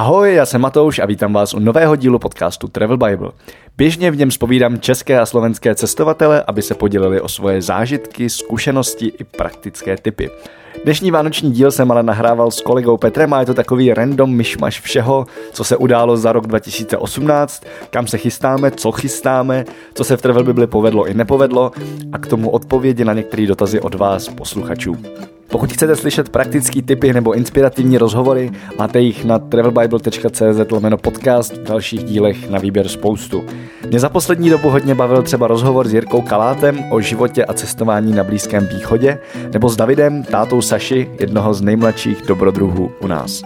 Ahoj, já jsem Matouš a vítám vás u nového dílu podcastu Travel Bible. Běžně v něm spovídám české a slovenské cestovatele, aby se podělili o svoje zážitky, zkušenosti i praktické typy. Dnešní vánoční díl jsem ale nahrával s kolegou Petrem a je to takový random myšmaš všeho, co se událo za rok 2018, kam se chystáme, co chystáme, co se v Travel Bible povedlo i nepovedlo a k tomu odpovědi na některé dotazy od vás, posluchačů. Pokud chcete slyšet praktické tipy nebo inspirativní rozhovory, máte jich na travelbible.cz lomeno podcast v dalších dílech na výběr spoustu. Mě za poslední dobu hodně bavil třeba rozhovor s Jirkou Kalátem o životě a cestování na Blízkém východě, nebo s Davidem, tátou Saši, jednoho z nejmladších dobrodruhů u nás.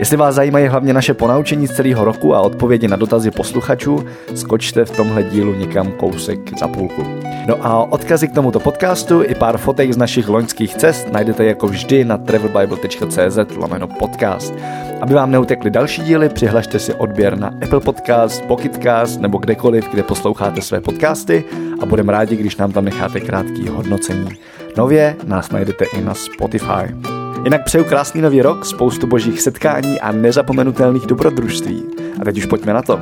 Jestli vás zajímají hlavně naše ponaučení z celého roku a odpovědi na dotazy posluchačů, skočte v tomhle dílu někam kousek za půlku. No a odkazy k tomuto podcastu i pár fotek z našich loňských cest najdete jako vždy na travelbible.cz lomeno podcast. Aby vám neutekly další díly, přihlašte si odběr na Apple Podcast, Pocketcast nebo kdekoliv, kde posloucháte své podcasty a budeme rádi, když nám tam necháte krátký hodnocení. Nově nás najdete i na Spotify. Jinak přeju krásný nový rok, spoustu božích setkání a nezapomenutelných dobrodružství. A teď už pojďme na to.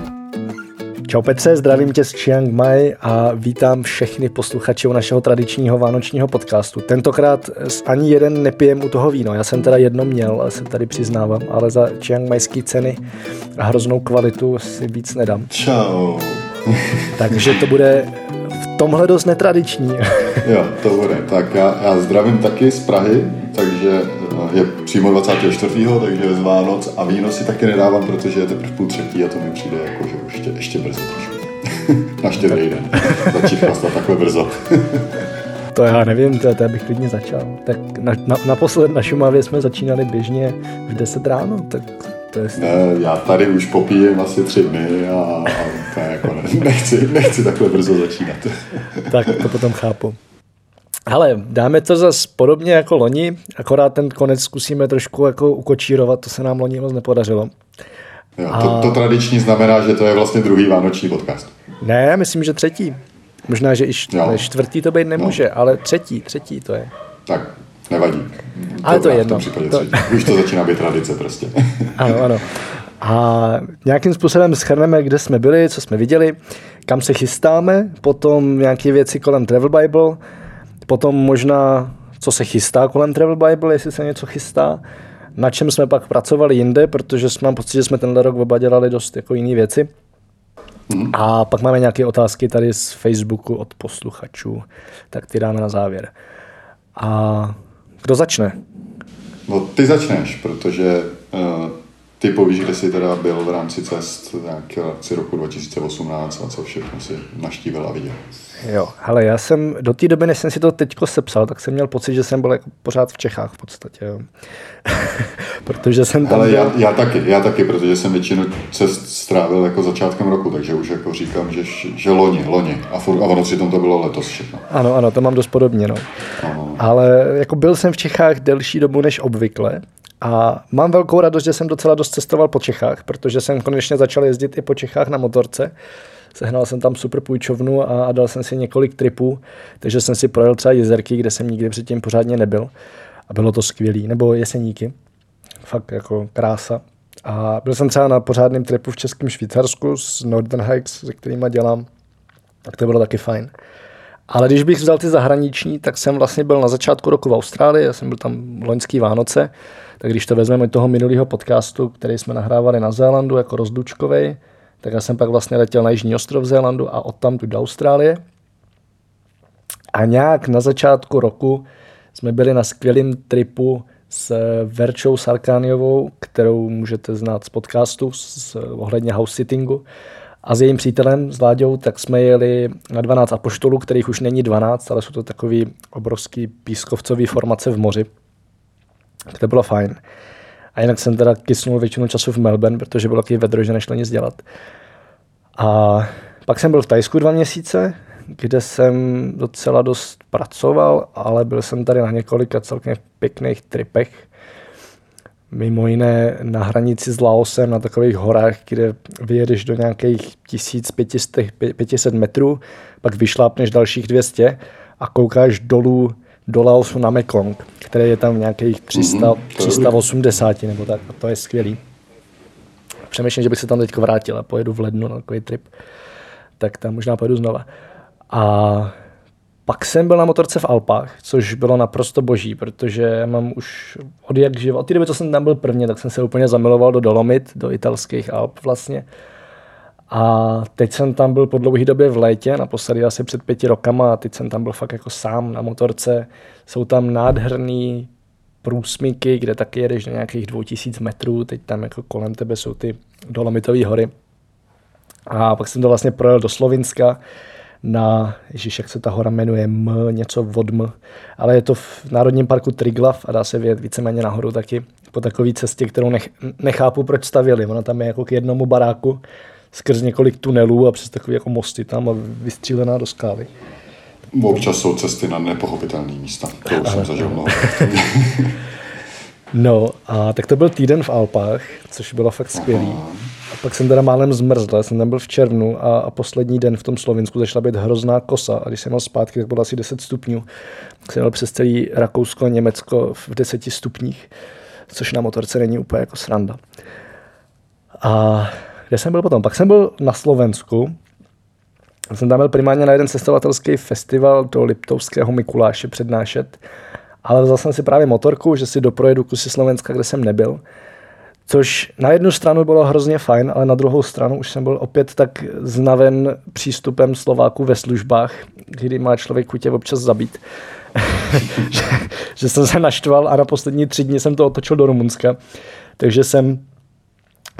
Čau Petře, zdravím tě z Chiang Mai a vítám všechny posluchače u našeho tradičního vánočního podcastu. Tentokrát ani jeden nepijem u toho víno, já jsem teda jedno měl, se tady přiznávám, ale za Chiang Majský ceny a hroznou kvalitu si víc nedám. Čau. Takže to bude tomhle dost netradiční. jo, to bude. Tak já, já zdravím taky z Prahy, takže je přímo 24. takže z Vánoc a víno si taky nedávám, protože je teprve půl třetí a to mi přijde jako, že ještě, ještě brzo trošku. Na štědrý den. Začít chlastat takhle brzo. to já nevím, to, to bych klidně začal. Tak na, na, naposled na Šumavě jsme začínali běžně v 10 ráno, tak to je... Ne, já tady už popíjem asi tři dny a, a to je jako ne, nechci, nechci takhle brzo začínat. tak to potom chápu. Ale dáme to zase podobně jako loni, akorát ten konec zkusíme trošku jako ukočírovat, to se nám loni moc nepodařilo. Jo, to, a... to tradiční znamená, že to je vlastně druhý vánoční podcast. Ne, myslím, že třetí. Možná, že i čtvrtý to být nemůže, no. ale třetí, třetí to je. Tak, nevadí. Ale to je jedno. To... Už to začíná být tradice prostě. ano, ano. A nějakým způsobem schrneme, kde jsme byli, co jsme viděli, kam se chystáme, potom nějaké věci kolem Travel Bible, Potom možná, co se chystá kolem Travel Bible, jestli se něco chystá, na čem jsme pak pracovali jinde, protože mám pocit, že jsme tenhle rok oba dělali dost jako jiné věci. Hmm. A pak máme nějaké otázky tady z Facebooku od posluchačů, tak ty dáme na závěr. A kdo začne? No ty začneš, protože uh, ty povíš, kde jsi teda byl v rámci cest nějaké roku 2018 a co všechno si naštívil a viděl. Jo, hele, já jsem do té doby, než jsem si to teďko sepsal, tak jsem měl pocit, že jsem byl jako pořád v Čechách v podstatě. Jo. protože jsem tam Ale já, já, taky, já taky, protože jsem většinu cest strávil jako začátkem roku, takže už jako říkám, že, že loni, loni. A, furt, a ono přitom to bylo letos všechno. Ano, ano, to mám dost podobně, no. Ano. Ale jako byl jsem v Čechách delší dobu než obvykle, a mám velkou radost, že jsem docela dost cestoval po Čechách, protože jsem konečně začal jezdit i po Čechách na motorce. Sehnal jsem tam super půjčovnu a, a dal jsem si několik tripů, takže jsem si projel třeba jezerky, kde jsem nikdy předtím pořádně nebyl. A bylo to skvělý. Nebo jeseníky. Fakt jako krása. A byl jsem třeba na pořádném tripu v Českém Švýcarsku s Northern Hikes, se kterými dělám. Tak to bylo taky fajn. Ale když bych vzal ty zahraniční, tak jsem vlastně byl na začátku roku v Austrálii, já jsem byl tam loňský Vánoce, tak když to vezmeme toho minulého podcastu, který jsme nahrávali na Zélandu jako rozlučkovej, tak já jsem pak vlastně letěl na Jižní ostrov Zélandu a odtam tu do Austrálie. A nějak na začátku roku jsme byli na skvělém tripu s Verčou Sarkániovou, kterou můžete znát z podcastu s, ohledně house sittingu. A s jejím přítelem, s Láďou, tak jsme jeli na 12 apoštolů, kterých už není 12, ale jsou to takový obrovský pískovcový formace v moři. To bylo fajn. A jinak jsem teda kysnul většinu času v Melbourne, protože bylo taky vedro, že nešlo nic dělat. A pak jsem byl v Tajsku dva měsíce, kde jsem docela dost pracoval, ale byl jsem tady na několika celkem pěkných tripech. Mimo jiné na hranici s Laosem, na takových horách, kde vyjedeš do nějakých 1500 metrů, pak vyšlápneš dalších 200 a koukáš dolů do Laosu na Mekong, který je tam nějakých 300, mm-hmm, 380 nebo tak. A to je skvělý. Přemýšlím, že bych se tam teď vrátil a pojedu v lednu na takový trip. Tak tam možná pojedu znova. A pak jsem byl na motorce v Alpách, což bylo naprosto boží, protože mám už od jak živa, od té doby, co jsem tam byl prvně, tak jsem se úplně zamiloval do Dolomit, do italských Alp vlastně. A teď jsem tam byl po dlouhé době v létě, naposledy asi před pěti rokama a teď jsem tam byl fakt jako sám na motorce. Jsou tam nádherný průsmyky, kde taky jedeš na nějakých 2000 metrů, teď tam jako kolem tebe jsou ty Dolomitové hory. A pak jsem to vlastně projel do Slovinska, na, ježiš, jak se ta hora jmenuje, M, něco od M, ale je to v Národním parku Triglav a dá se vědět víceméně nahoru taky po takové cestě, kterou nech, nechápu, proč stavili. Ona tam je jako k jednomu baráku skrz několik tunelů a přes takové jako mosty tam a vystřílená do skály. Občas jsou cesty na nepochopitelné místa. To už ale, jsem zažil mnoho. no a tak to byl týden v Alpách, což bylo fakt skvělý. Aha. A pak jsem teda málem zmrzl, já jsem tam byl v červnu a, a poslední den v tom Slovensku začala být hrozná kosa a když jsem měl zpátky, tak bylo asi 10 stupňů. Tak jsem měl přes celý Rakousko a Německo v 10 stupních, což na motorce není úplně jako sranda. A kde jsem byl potom? Pak jsem byl na Slovensku, já jsem tam byl primárně na jeden cestovatelský festival do Liptovského Mikuláše přednášet, ale vzal jsem si právě motorku, že si doprojedu kusy Slovenska, kde jsem nebyl. Což na jednu stranu bylo hrozně fajn, ale na druhou stranu už jsem byl opět tak znaven přístupem Slováků ve službách, kdy má člověk tě občas zabít. že, že jsem se naštval a na poslední tři dny jsem to otočil do Rumunska. Takže jsem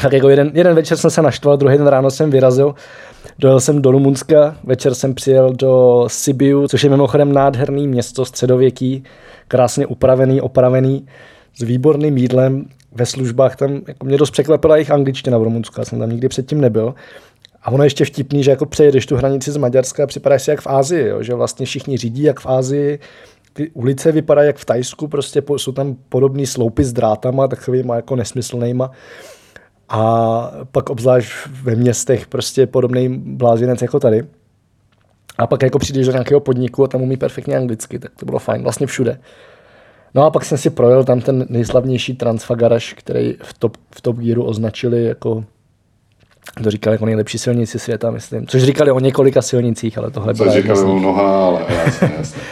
tak jako jeden, jeden večer jsem se naštval, druhý den ráno jsem vyrazil, dojel jsem do Rumunska, večer jsem přijel do Sibiu, což je mimochodem nádherný město středověký, krásně upravený, opravený, s výborným jídlem, ve službách tam, jako mě dost překvapila jejich angličtina v Rumunsku, já jsem tam nikdy předtím nebyl. A ono je ještě vtipný, že jako přejedeš tu hranici z Maďarska a připadáš si jak v Ázii, jo? že vlastně všichni řídí jak v Ázii, ty ulice vypadají jak v Tajsku, prostě jsou tam podobné sloupy s drátama, takovýma jako nesmyslnýma. A pak obzvlášť ve městech prostě podobný blázinec jako tady. A pak jako přijdeš do nějakého podniku a tam umí perfektně anglicky, tak to bylo fajn, vlastně všude. No a pak jsem si projel tam ten nejslavnější Transfagaraž, který v Top, v top Gearu označili jako to říkali jako nejlepší silnici světa, myslím. Což říkali o několika silnicích, ale tohle bylo. říkali o mnoha, ale jasně, jasně.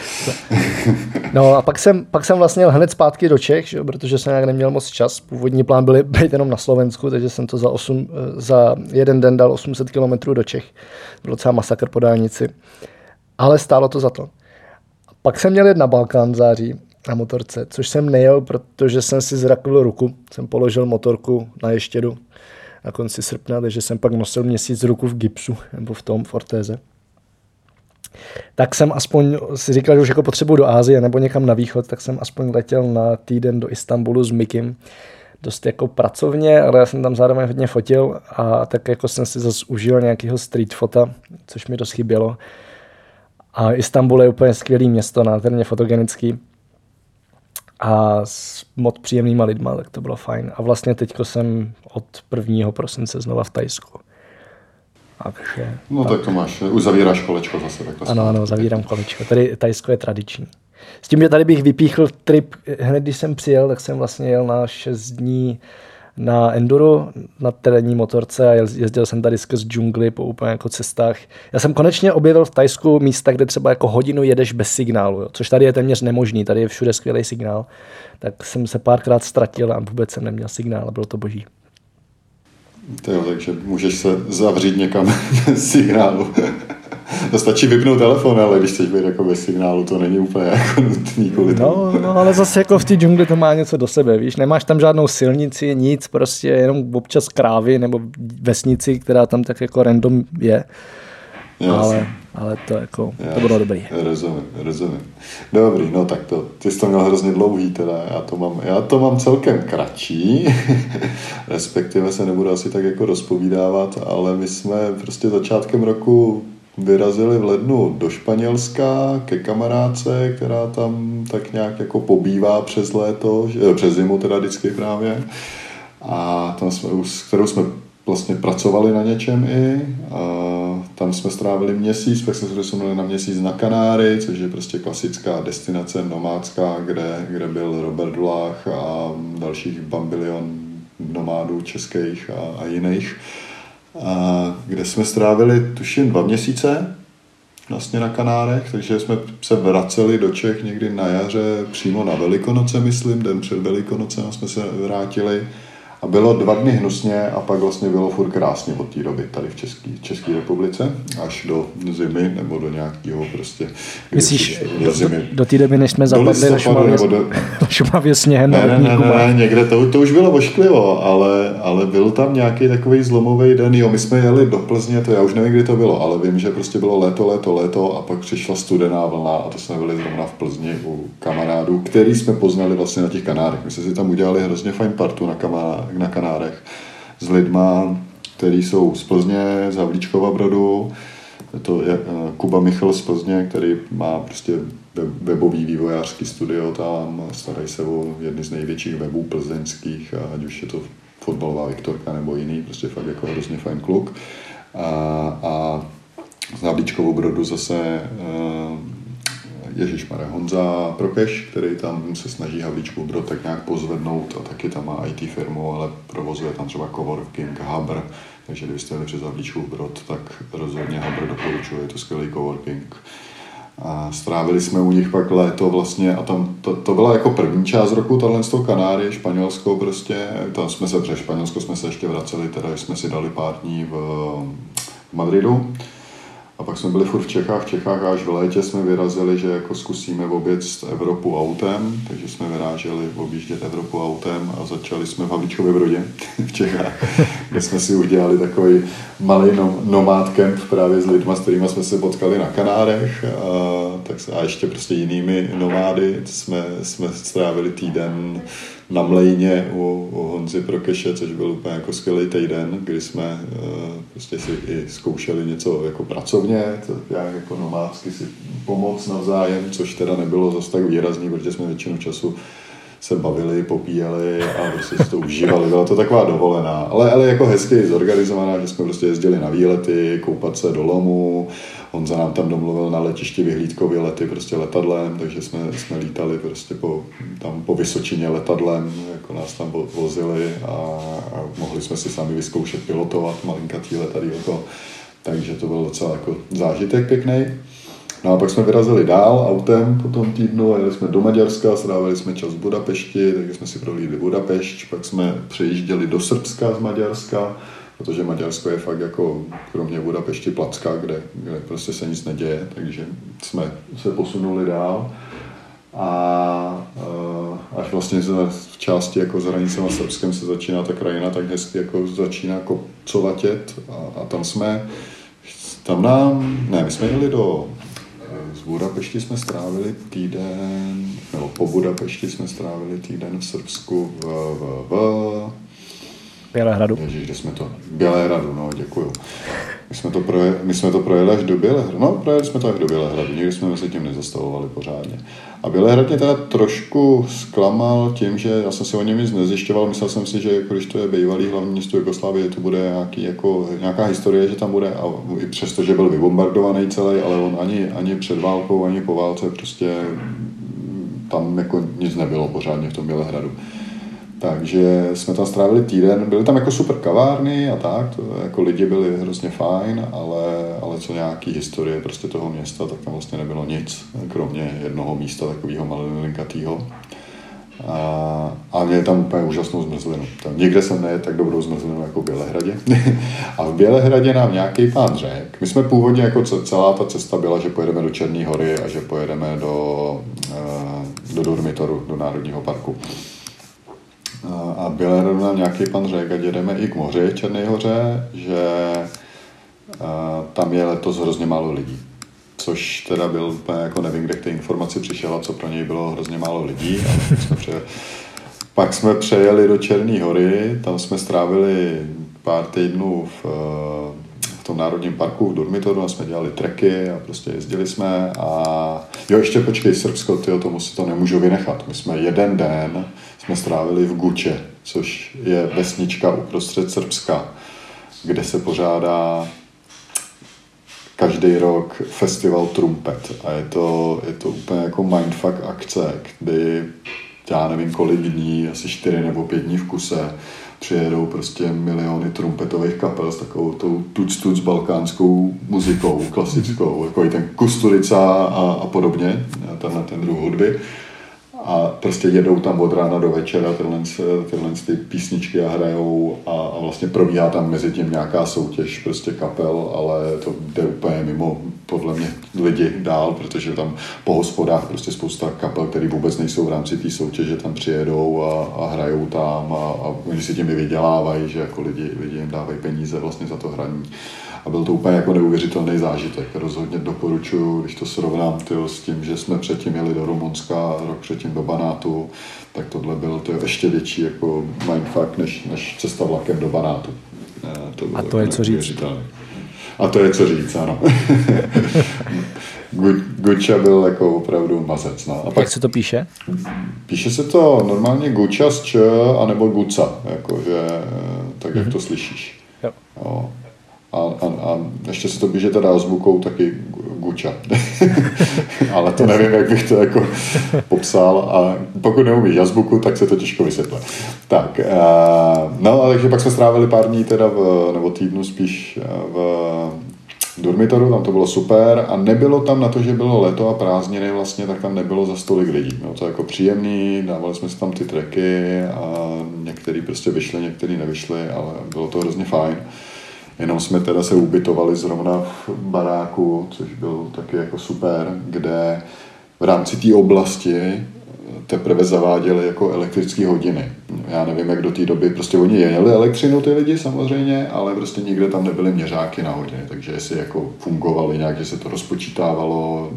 no a pak jsem, pak jsem vlastně hned zpátky do Čech, že, protože jsem nějak neměl moc čas. Původní plán byl být jenom na Slovensku, takže jsem to za, 8, za jeden den dal 800 km do Čech. Byl docela masakr po dálnici. Ale stálo to za to. Pak jsem měl jet na Balkán v září na motorce, což jsem nejel, protože jsem si zrakl ruku. Jsem položil motorku na ještědu na konci srpna, takže jsem pak nosil měsíc ruku v gipsu, nebo v tom, v ortéze. Tak jsem aspoň si říkal, že už jako potřebuji do Ázie nebo někam na východ, tak jsem aspoň letěl na týden do Istanbulu s Mikim. Dost jako pracovně, ale já jsem tam zároveň hodně fotil a tak jako jsem si zase užil nějakého street fota, což mi dost chybělo. A Istanbul je úplně skvělý město, nádherně fotogenický a s moc příjemnýma lidma, tak to bylo fajn. A vlastně teďko jsem od 1. prosince znova v Tajsku. Takže, no tak. tak to máš, už zavíráš kolečko zase. Tak to ano, ano, zavírám kolečko. Tady Tajsko je tradiční. S tím, že tady bych vypíchl trip, hned když jsem přijel, tak jsem vlastně jel na 6 dní na enduro, na terénní motorce a jezdil jsem tady skrz džungli po úplně jako cestách. Já jsem konečně objevil v Tajsku místa, kde třeba jako hodinu jedeš bez signálu, jo, což tady je téměř nemožný, tady je všude skvělý signál. Tak jsem se párkrát ztratil a vůbec jsem neměl signál a bylo to boží. To takže můžeš se zavřít někam signálu. to stačí vypnout telefon, ale když chceš být jako bez signálu, to není úplně jako nutný kvůli no, no, ale zase jako v té džungli to má něco do sebe, víš, nemáš tam žádnou silnici, nic, prostě jenom občas krávy nebo vesnici, která tam tak jako random je. Ale, ale to jako, Jasně. to bylo dobrý. Rozumím, rozumím. Dobrý, no tak to, ty jsi to měl hrozně dlouhý teda, já to mám, já to mám celkem kratší, respektive se nebudu asi tak jako rozpovídávat, ale my jsme prostě začátkem roku vyrazili v lednu do Španělska ke kamarádce, která tam tak nějak jako pobývá přes léto, eh, přes zimu teda vždycky právě. A tam jsme, s kterou jsme vlastně pracovali na něčem i. A tam jsme strávili měsíc, pak jsme se na měsíc na Kanáry, což je prostě klasická destinace nomádská, kde, kde byl Robert Dulách a dalších bambilion nomádů českých a, a jiných, kde jsme strávili tuším dva měsíce vlastně na Kanárech, takže jsme se vraceli do Čech někdy na jaře, přímo na Velikonoce, myslím, den před Velikonocem jsme se vrátili a bylo dva dny hnusně a pak vlastně bylo furt krásně od té doby tady v České, České republice až do zimy nebo do nějakého prostě... Myslíš do, zimy. do, do té doby, než jsme zapadli na Šumavě, do... na Šumavě sněhem ne, ne, ne, ne, ne, někde to, to už bylo ošklivo, ale, ale byl tam nějaký takový zlomový den. Jo, my jsme jeli do Plzně, to já už nevím, kdy to bylo, ale vím, že prostě bylo léto, léto, léto a pak přišla studená vlna a to jsme byli zrovna v Plzni u kamarádů, který jsme poznali vlastně na těch Kanárech. My jsme si tam udělali hrozně fajn partu na, kamá, na Kanárech s lidma, který jsou z Plzně, z Havlíčkova Brodu, to je eh, Kuba Michal z Plzně, který má prostě webový vývojářský studio tam, starají se o jedny z největších webů plzeňských, ať už je to fotbalová Viktorka nebo jiný, prostě fakt jako hrozně fajn kluk. A, a z Havlíčkovou Brodu zase eh, Ježíš Mare Honza Prokeš, který tam se snaží Havlíčku Brod tak nějak pozvednout a taky tam má IT firmu, ale provozuje tam třeba coworking, Habr, takže kdybyste jeli přes Havlíčku Brod, tak rozhodně Habr doporučuje, je to skvělý coworking. A strávili jsme u nich pak léto vlastně a tam to, to byla jako první část roku, tahle z toho Kanáry, Španělsko prostě, tam jsme se přes Španělsko jsme se ještě vraceli, teda jsme si dali pár dní v, v Madridu a pak jsme byli furt v Čechách, v Čechách až v létě jsme vyrazili, že jako zkusíme obět Evropu autem, takže jsme vyráželi objíždět Evropu autem a začali jsme v Havlíčkově Brodě v Čechách, kde jsme si udělali takový malý nomád camp právě s lidmi, s kterými jsme se potkali na Kanárech. A, tak a ještě prostě jinými nomády jsme, jsme strávili týden na Mlejně u, u Honzy Prokeše, což byl úplně jako skvělý týden, kdy jsme uh, prostě si i zkoušeli něco jako pracovně, já jako nomádsky si pomoc navzájem, což teda nebylo zase tak výrazný, protože jsme většinu času se bavili, popíjeli a prostě si to užívali. Byla to taková dovolená, ale, ale jako hezky zorganizovaná, že jsme prostě jezdili na výlety, koupat se do lomu, Honza nám tam domluvil na letišti vyhlídkově lety prostě letadlem, takže jsme, jsme lítali prostě po, tam po Vysočině letadlem, jako nás tam vozili a, a mohli jsme si sami vyzkoušet pilotovat malinkatý letadílko, takže to byl docela jako zážitek pěkný. No a pak jsme vyrazili dál autem po tom týdnu, jeli jsme do Maďarska, strávili jsme čas v Budapešti, takže jsme si prohlídli Budapešť, pak jsme přejížděli do Srbska z Maďarska, protože Maďarsko je fakt jako kromě Budapešti placka, kde, kde prostě se nic neděje, takže jsme se posunuli dál. A uh, až vlastně v části jako za hranicema Srbskem se začíná ta krajina tak hezky jako začíná kopcovatět a, a tam jsme, tam nám, ne, my jsme jeli do, Budapešti jsme strávili týden, nebo po Budapešti jsme strávili týden v Srbsku v, v, v Bělehradu. Ježíš, kde jsme to? Bělehradu, no, děkuju. My jsme to, proje, my jsme to projeli až do Bělehradu. No, projeli jsme to až do Bělehradu. Nikdy jsme mezi tím nezastavovali pořádně. A Bělehrad mě teda trošku zklamal tím, že já jsem si o něm nic nezjišťoval. Myslel jsem si, že jako, když to je bývalý hlavní město Jugoslávie, to bude nějaký, jako, nějaká historie, že tam bude. A i přesto, že byl vybombardovaný celý, ale on ani, ani před válkou, ani po válce prostě tam jako nic nebylo pořádně v tom Bělehradu. Takže jsme tam strávili týden, byly tam jako super kavárny a tak, to, jako lidi byli hrozně fajn, ale, ale co nějaký historie prostě toho města, tak tam vlastně nebylo nic, kromě jednoho místa takového malinkatýho. A, a měli tam úplně úžasnou zmrzlinu. Tam nikde jsem nejet tak dobrou zmrzlinu jako v Bělehradě. a v Bělehradě nám nějaký pán řekl, my jsme původně jako celá ta cesta byla, že pojedeme do Černé hory a že pojedeme do, eh, do Dormitoru, do Národního parku a byl nám nějaký pan řekl, ať jedeme i k moři, Černé hoře, že tam je letos hrozně málo lidí. Což teda byl úplně jako nevím, kde k té informaci přišel a co pro něj bylo hrozně málo lidí. Ale pak, jsme přejeli, pak jsme přejeli do Černé hory, tam jsme strávili pár týdnů v tom národním parku v Durmitoru jsme dělali treky a prostě jezdili jsme a jo, ještě počkej, Srbsko, tyjo, tomu si to nemůžu vynechat. My jsme jeden den jsme strávili v Guče, což je vesnička uprostřed Srbska, kde se pořádá každý rok festival trumpet a je to, je to úplně jako mindfuck akce, kdy já nevím kolik dní, asi čtyři nebo pět dní v kuse, přijedou prostě miliony trumpetových kapel s takovou tou tuc tuc balkánskou muzikou, klasickou, jako i ten Kusturica a, a podobně, tenhle ten druh hudby a prostě jedou tam od rána do večera tyhle, tyhle ty písničky a hrajou a, a vlastně probíhá tam mezi tím nějaká soutěž prostě kapel, ale to jde úplně mimo podle mě lidi dál, protože tam po hospodách prostě spousta kapel, které vůbec nejsou v rámci té soutěže, tam přijedou a, a hrajou tam a, a oni si tím i vydělávají, že jako lidi, lidi jim dávají peníze vlastně za to hraní a byl to úplně jako neuvěřitelný zážitek. Rozhodně doporučuji, když to srovnám tyjo, s tím, že jsme předtím jeli do Rumunska, rok předtím do Banátu, tak tohle byl to ještě větší jako mindfuck než, než cesta vlakem do Banátu. To a to je co říct. A to je co říct, ano. Guča byl jako opravdu mazec. No. A pak, Jak se to píše? Píše se to normálně Guča s Č, anebo Guca, jakože, tak jak mm-hmm. to slyšíš. Jo. jo a, a, a ještě se to běže teda azbukou taky Guča. Ale to nevím, jak bych to jako popsal a pokud neumíš azbuku, tak se to těžko vysvětlí. Tak, uh, no a takže pak jsme strávili pár dní teda, v, nebo týdnu spíš eh, v dormitoru, tam to bylo super a nebylo tam na to, že bylo leto a prázdniny vlastně, tak tam nebylo za stolik lidí. Bylo to jako příjemný, dávali jsme si tam ty treky a některý prostě vyšli, některý nevyšli, ale bylo to hrozně fajn. Jenom jsme teda se ubytovali zrovna v baráku, což byl taky jako super, kde v rámci té oblasti teprve zaváděli jako elektrické hodiny. Já nevím, jak do té doby, prostě oni jeli elektřinu ty lidi samozřejmě, ale prostě nikde tam nebyly měřáky na hodiny, takže jestli jako fungovaly nějak, že se to rozpočítávalo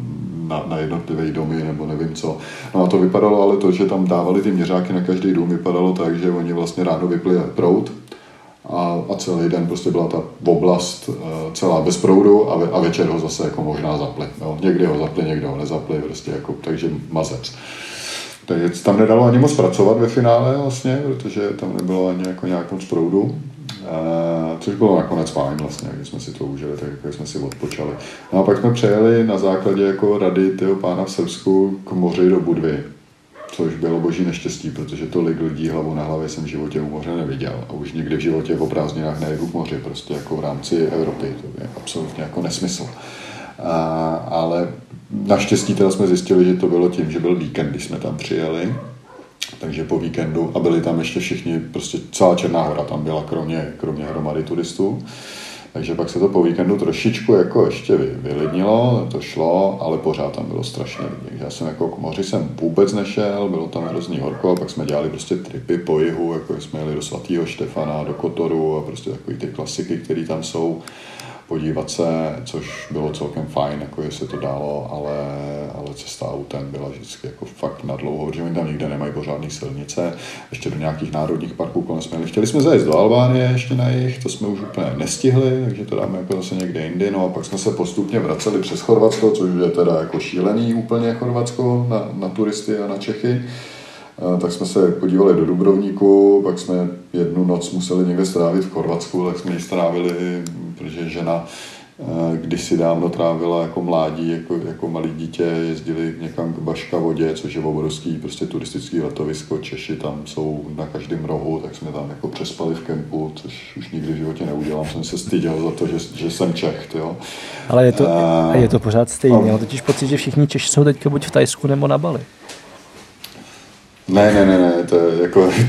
na, na jednotlivé domy nebo nevím co. No a to vypadalo ale to, že tam dávali ty měřáky na každý dům, vypadalo tak, že oni vlastně ráno vypli prout a, a celý den prostě byla ta oblast uh, celá bez proudu a, ve, a večer ho zase jako možná zapli. No, někdy ho zapli, někdy ho nezapli, prostě jako, takže mazec. Takže tam nedalo ani moc pracovat ve finále vlastně, protože tam nebylo ani jako nějak moc proudu. Uh, což bylo nakonec fajn vlastně, když jsme si to užili, tak jako jsme si odpočali. No a pak jsme přejeli na základě jako rady toho pána v Srbsku k moři do Budvy, což bylo boží neštěstí, protože tolik lidí hlavu na hlavě jsem v životě u moře neviděl a už nikdy v životě v prázdninách nejedu k moři, prostě jako v rámci Evropy, to je absolutně jako nesmysl. A, ale naštěstí teda jsme zjistili, že to bylo tím, že byl víkend, když jsme tam přijeli, takže po víkendu a byli tam ještě všichni, prostě celá Černá hora tam byla, kromě, kromě hromady turistů. Takže pak se to po víkendu trošičku jako ještě vylidnilo, to šlo, ale pořád tam bylo strašně lidí. Já jsem jako k moři jsem vůbec nešel, bylo tam hrozný horko, a pak jsme dělali prostě tripy po jihu, jako jsme jeli do svatého Štefana, do Kotoru a prostě takový ty klasiky, které tam jsou podívat se, což bylo celkem fajn, jako jestli to dalo, ale, ale cesta autem byla vždycky jako fakt na dlouho, protože oni tam nikde nemají pořádné silnice, ještě do nějakých národních parků kolem jsme Chtěli jsme zajít do Albánie ještě na jich, to jsme už úplně nestihli, takže to dáme jako zase někde jindy, no a pak jsme se postupně vraceli přes Chorvatsko, což je teda jako šílený úplně Chorvatsko na, na turisty a na Čechy tak jsme se podívali do Dubrovníku, pak jsme jednu noc museli někde strávit v Chorvatsku, tak jsme ji strávili, protože žena když si dávno trávila jako mládí, jako, jako malý dítě, jezdili někam k Baška vodě, což je obrovský prostě turistický letovisko, Češi tam jsou na každém rohu, tak jsme tam jako přespali v kempu, což už nikdy v životě neudělám, jsem se styděl za to, že, že jsem Čech, jo. Ale je to, a, je to pořád stejné, mám totiž pocit, že všichni Češi jsou teďka buď v Tajsku nebo na Bali. Ne, ne, ne, ne, to je jako...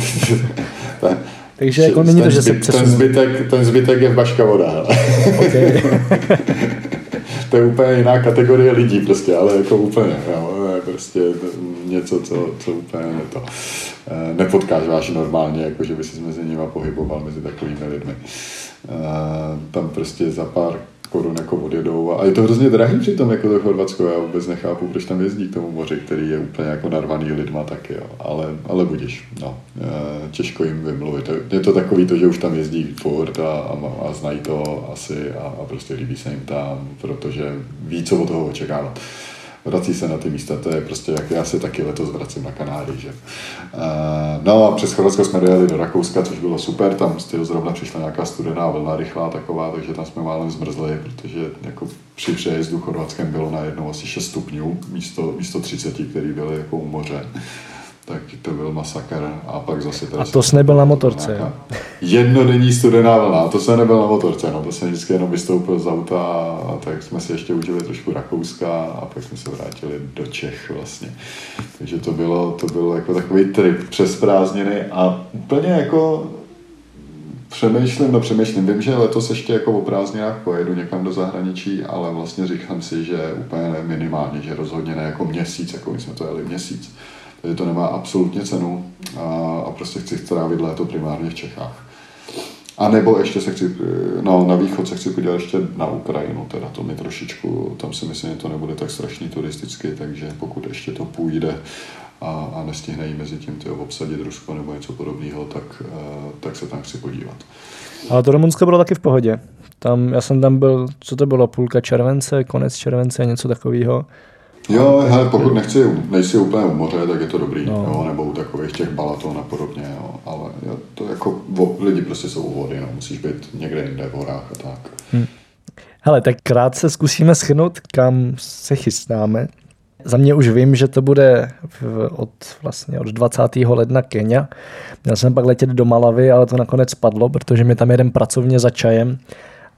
Takže jako není to, že se přesunu. Ten zbytek, ten zbytek je v Baška voda. Okay. to je úplně jiná kategorie lidí prostě, ale jako úplně, jo, prostě něco, co, co úplně ne to. Eh, nepotkáš váš normálně, jako že by si mezi nimi pohyboval mezi takovými lidmi. Eh, tam prostě za pár korun jako odjedou. A je to hrozně drahý přitom jako to Chorvatsko. Já vůbec nechápu, proč tam jezdí k tomu moři, který je úplně jako narvaný lidma taky. Jo. Ale, ale budíš. No. E, těžko jim vymluvit. Je to takový to, že už tam jezdí furt a, a, a znají to asi a, a prostě líbí se jim tam, protože ví, co od toho očekávat vrací se na ty místa, to je prostě, jak já se taky letos vracím na Kanáry, že. No a přes Chorvatsko jsme dojeli do Rakouska, což bylo super, tam z zrovna přišla nějaká studená vlna rychlá taková, takže tam jsme málem zmrzli, protože jako při přejezdu Chorvatskem bylo najednou asi 6 stupňů místo, místo 30, který byly jako u moře tak to byl masakr a pak zase... A to jsi nebyl na motorce, jo? Jednodenní studená vlna, to jsem nebyl na motorce, no, to jsem vždycky jenom vystoupil z auta a tak jsme si ještě užili trošku Rakouska a pak jsme se vrátili do Čech vlastně. Takže to bylo, to bylo jako takový trip přes prázdniny a úplně jako Přemýšlím, no přemýšlím. Vím, že letos ještě jako o prázdninách pojedu někam do zahraničí, ale vlastně říkám si, že úplně ne minimálně, že rozhodně ne jako měsíc, jako my jsme to jeli měsíc. Takže to nemá absolutně cenu a, a prostě chci strávit léto primárně v Čechách. A nebo ještě se chci, no na východ se chci podívat ještě na Ukrajinu, teda to mi trošičku, tam si myslím, že to nebude tak strašný turisticky, takže pokud ještě to půjde a, a nestihne jí mezi tím tyjo, obsadit Rusko nebo něco podobného, tak, uh, tak se tam chci podívat. Ale to Rumunsko bylo taky v pohodě. Tam, já jsem tam byl, co to bylo, půlka července, konec července, něco takového. Jo, hele, pokud nechci, nejsi úplně u moře, tak je to dobrý, no. jo, nebo u takových těch balaton a podobně, jo, ale jo, to jako lidi prostě jsou u vody, no, musíš být někde jinde v horách a tak. Hm. Hele, tak krátce zkusíme schrnout, kam se chystáme. Za mě už vím, že to bude od, vlastně od 20. ledna Kenia. Měl jsem pak letět do Malavy, ale to nakonec padlo, protože mi tam jeden pracovně za čajem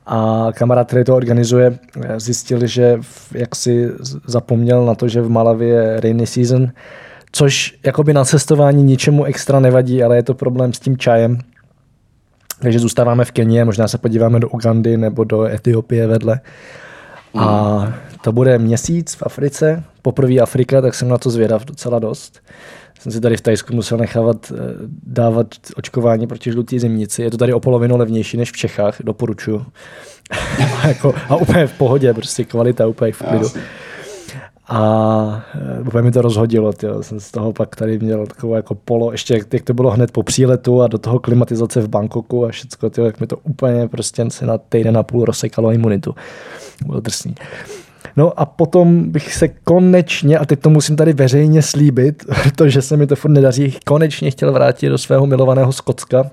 a kamarád, který to organizuje, zjistil, že jak si zapomněl na to, že v Malavě je rainy season, což jakoby na cestování ničemu extra nevadí, ale je to problém s tím čajem. Takže zůstáváme v Kenii, možná se podíváme do Ugandy nebo do Etiopie vedle. A hmm. to bude měsíc v Africe, poprvé Afrika, tak jsem na to zvědav docela dost. Jsem si tady v Tajsku musel nechávat eh, dávat očkování proti žlutý zimnici. Je to tady o polovinu levnější než v Čechách, doporučuju. a, jako, a úplně v pohodě, prostě kvalita úplně v klidu. A eh, úplně mi to rozhodilo, tyjo. jsem z toho pak tady měl takovou jako polo, ještě jak to bylo hned po příletu a do toho klimatizace v Bangkoku a všechno, tyjo, jak mi to úplně prostě se na týden a půl rozsekalo imunitu. Bylo drsný. No a potom bych se konečně, a teď to musím tady veřejně slíbit, protože se mi to furt nedaří, konečně chtěl vrátit do svého milovaného Skotska,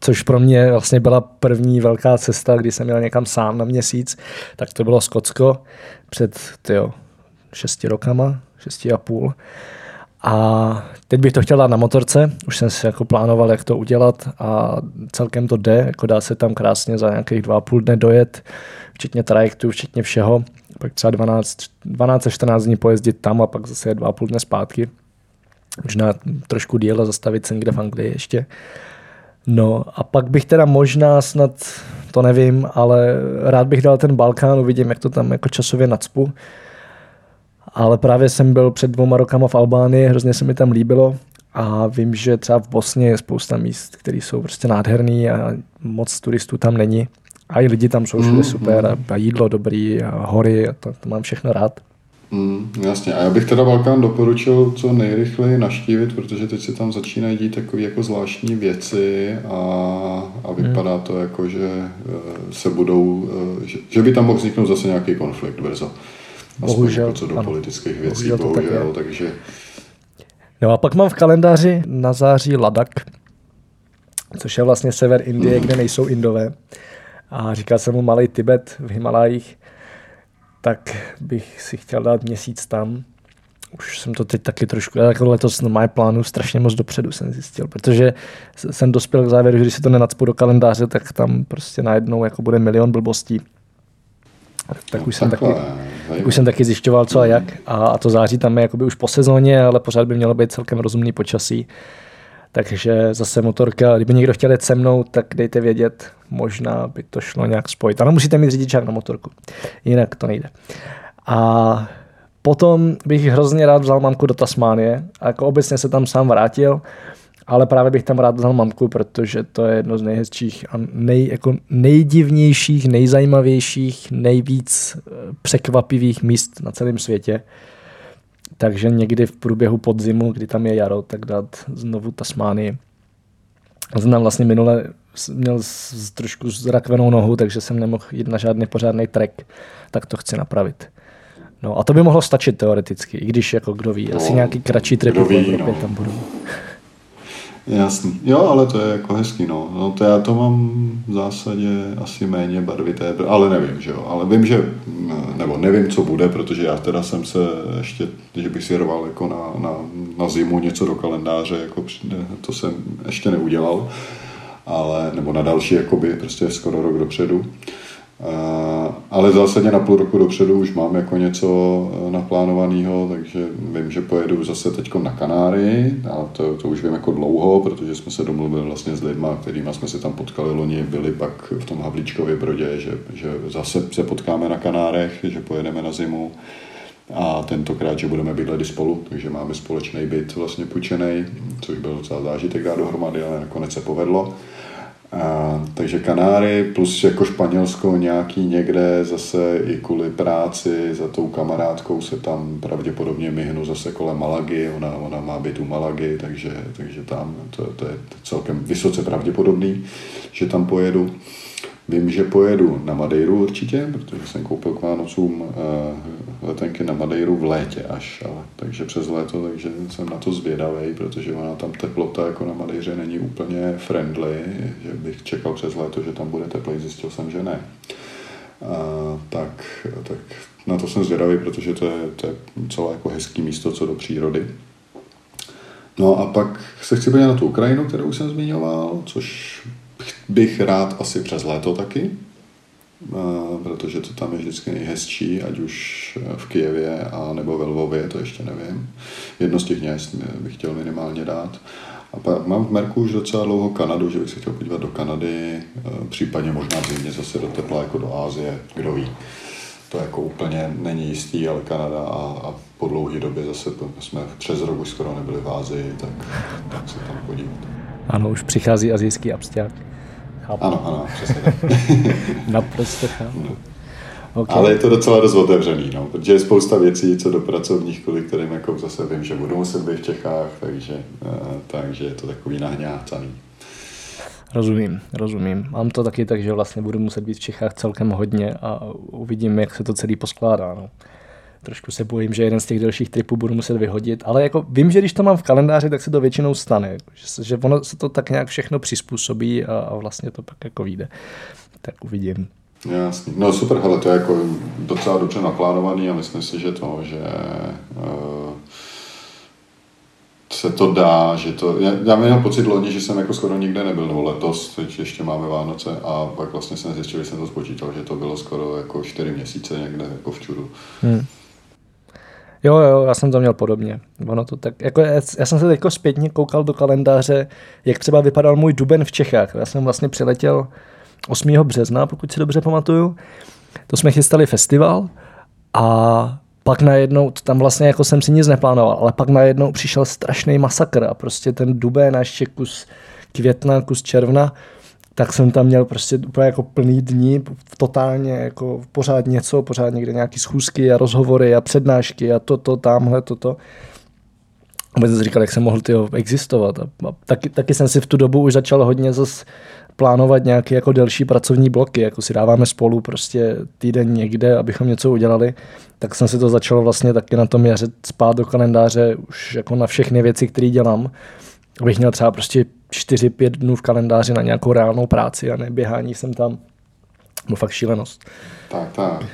což pro mě vlastně byla první velká cesta, kdy jsem jel někam sám na měsíc, tak to bylo Skotsko před tyjo, šesti rokama, šesti a půl. A teď bych to chtěl dát na motorce, už jsem si jako plánoval, jak to udělat a celkem to jde, jako dá se tam krásně za nějakých dva a půl dne dojet, včetně trajektu, včetně všeho. Pak třeba 12, 12 14 dní pojezdit tam a pak zase dva a půl dne zpátky. Možná trošku díl zastavit se někde v Anglii ještě. No a pak bych teda možná snad, to nevím, ale rád bych dal ten Balkán, uvidím, jak to tam jako časově nadspu ale právě jsem byl před dvouma rokama v Albánii, hrozně se mi tam líbilo a vím, že třeba v Bosně je spousta míst, které jsou prostě nádherný a moc turistů tam není. A i lidi tam jsou všude mm, super mm. a jídlo dobrý a hory a to, to mám všechno rád. Mm, jasně, a já bych teda Balkán doporučil co nejrychleji naštívit, protože teď se tam začínají dít takové jako zvláštní věci a, a vypadá mm. to jako, že eh, se budou, eh, že, že by tam mohl vzniknout zase nějaký konflikt brzo. Bohužel. co do ano. politických věcí, bohužel, bohužel tak takže... No a pak mám v kalendáři na září Ladak, což je vlastně sever Indie, mm. kde nejsou Indové. A říkal jsem mu malý Tibet v Himalajích, tak bych si chtěl dát měsíc tam. Už jsem to teď taky trošku, jako letos normálně plánu strašně moc dopředu jsem zjistil, protože jsem dospěl k závěru, že když si to nenacpu do kalendáře, tak tam prostě najednou jako bude milion blbostí. Tak už jsem taky, tak už jsem taky zjišťoval, co a jak. A, a to září tam je jakoby už po sezóně, ale pořád by mělo být celkem rozumný počasí. Takže zase motorka, kdyby někdo chtěl jet se mnou, tak dejte vědět, možná by to šlo nějak spojit. Ale musíte mít řidičák na motorku, jinak to nejde. A potom bych hrozně rád vzal mamku do Tasmánie a jako obecně se tam sám vrátil, ale právě bych tam rád vzal mamku, protože to je jedno z nejhezčích a nej, jako nejdivnějších, nejzajímavějších, nejvíc eh, překvapivých míst na celém světě. Takže někdy v průběhu podzimu, kdy tam je jaro, tak dát znovu Tasmánii. Znám vlastně minule měl z, trošku zrakvenou nohu, takže jsem nemohl jít na žádný pořádný trek, tak to chci napravit. No a to by mohlo stačit teoreticky, i když jako kdo ví, asi no, nějaký kratší trek v Evropě no. tam budou. Jasný. Jo, ale to je jako hezký, no. no to já to mám v zásadě asi méně barvité, ale nevím, že jo. Ale vím, že, nebo nevím, co bude, protože já teda jsem se ještě, že bych si rval jako na, na, na zimu něco do kalendáře, jako to jsem ještě neudělal, ale, nebo na další, jakoby, prostě skoro rok dopředu. Ale zásadně na půl roku dopředu už mám jako něco e, naplánovaného, takže vím, že pojedu zase teď na Kanáry, ale to, to už vím jako dlouho, protože jsme se domluvili vlastně s lidmi, kterými jsme se tam potkali loni, byli pak v tom Havlíčkově Brodě, že, že zase se potkáme na Kanárech, že pojedeme na zimu a tentokrát, že budeme bydlet spolu, takže máme společný byt vlastně půjčený, což byl docela zážitek dát dohromady, ale nakonec se povedlo. A, takže Kanáry plus jako Španělsko nějaký někde zase i kvůli práci za tou kamarádkou se tam pravděpodobně myhnu zase kolem Malagy, ona, ona má být u Malagy, takže, takže tam to, to je celkem vysoce pravděpodobný, že tam pojedu. Vím, že pojedu na Madeiru určitě, protože jsem koupil k Vánocům eh, letenky na Madeiru v létě až, ale, takže přes léto, takže jsem na to zvědavý, protože ona tam teplota jako na Madeiře není úplně friendly, že bych čekal přes léto, že tam bude teplej, zjistil jsem, že ne. A, tak, tak na to jsem zvědavý, protože to je, to je celé jako hezký místo co do přírody. No a pak se chci podívat na tu Ukrajinu, kterou jsem zmiňoval, což bych rád asi přes léto taky, protože to tam je vždycky nejhezčí, ať už v Kijevě a nebo ve Lvově, to ještě nevím. Jedno z těch měst bych chtěl minimálně dát. A pak mám v Merku už docela dlouho Kanadu, že bych se chtěl podívat do Kanady, případně možná v zimě zase do tepla jako do Ázie, kdo ví. To jako úplně není jistý, ale Kanada a, a po dlouhé době zase jsme přes rok už skoro nebyli v Ázii, tak, tak se tam podívat. Ano, už přichází azijský abstiák. Chápu. Ano, ano, přesně tak. Naprosto chápu. No. Okay. Ale je to docela dost otevřený, no, protože je spousta věcí, co do pracovních, kvůli kterým jako zase vím, že budu muset být v Čechách, takže, uh, takže je to takový nahňácaný. Rozumím, rozumím. Mám to taky tak, že vlastně budu muset být v Čechách celkem hodně a uvidím, jak se to celý poskládá. No trošku se bojím, že jeden z těch dalších tripů budu muset vyhodit, ale jako vím, že když to mám v kalendáři, tak se to většinou stane, že, že ono se to tak nějak všechno přizpůsobí a, a vlastně to pak jako vyjde. Tak uvidím. Jasně. No super, hele, to je jako docela dobře naplánovaný a myslím si, že to, že uh, se to dá, že to, já, já měl pocit loni, že jsem jako skoro nikde nebyl, nebo letos, teď ještě máme Vánoce a pak vlastně jsem zjistil, že jsem to spočítal, že to bylo skoro jako čtyři měsíce někde jako v čudu. Hmm. Jo, jo, já jsem to měl podobně. Ono to tak, jako já, já jsem se teď zpětně koukal do kalendáře, jak třeba vypadal můj duben v Čechách. Já jsem vlastně přiletěl 8. března, pokud si dobře pamatuju. To jsme chystali festival a pak najednou, tam vlastně jako jsem si nic neplánoval, ale pak najednou přišel strašný masakr a prostě ten duben a ještě kus května, kus června tak jsem tam měl prostě úplně jako plný dní, totálně jako pořád něco, pořád někde nějaký schůzky a rozhovory a přednášky a toto, tamhle, toto. A jsem říkal, jak jsem mohl tyho existovat. A, a taky, taky, jsem si v tu dobu už začal hodně zase plánovat nějaké jako delší pracovní bloky, jako si dáváme spolu prostě týden někde, abychom něco udělali, tak jsem si to začal vlastně taky na tom jaře spát do kalendáře už jako na všechny věci, které dělám. Abych měl třeba prostě 4-5 dnů v kalendáři na nějakou reálnou práci a neběhání jsem tam. No fakt šílenost. Tak, tak.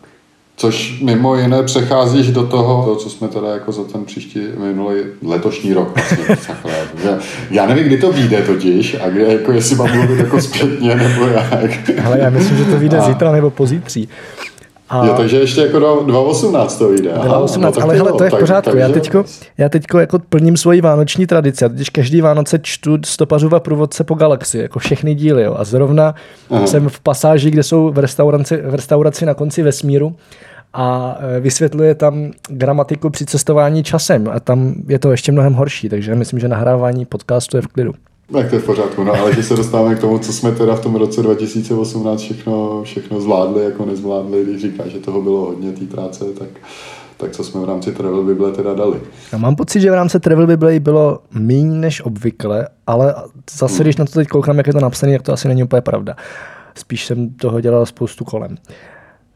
Což mimo jiné přecházíš do toho, to, co jsme teda jako za ten příští minulý letošní rok vlastně, takhle. Já nevím, kdy to vyjde totiž a kde, jako jestli mám mluvit jako zpětně nebo jak. Ale já myslím, že to vyjde a... zítra nebo pozítří. A... Jo, takže ještě jako 2018 to vyjde. 2018, no, ale hele, to je v pořádku. Takže... Já teďko, já teďko jako plním svoji vánoční tradici. Já teď každý Vánoce čtu stopařova průvodce po galaxii, jako všechny díly. Jo. A zrovna Aha. jsem v pasáži, kde jsou v restauraci, v restauraci na konci vesmíru a e, vysvětluje tam gramatiku při cestování časem a tam je to ještě mnohem horší, takže myslím, že nahrávání podcastu je v klidu. Tak to je v pořádku, no ale že se dostáváme k tomu, co jsme teda v tom roce 2018 všechno, všechno zvládli, jako nezvládli, když říká, že toho bylo hodně té práce, tak, tak co jsme v rámci Travel Bible teda dali. Já mám pocit, že v rámci Travel Bible bylo méně než obvykle, ale zase, hmm. když na to teď koukám, jak je to napsané, tak to asi není úplně pravda. Spíš jsem toho dělal spoustu kolem.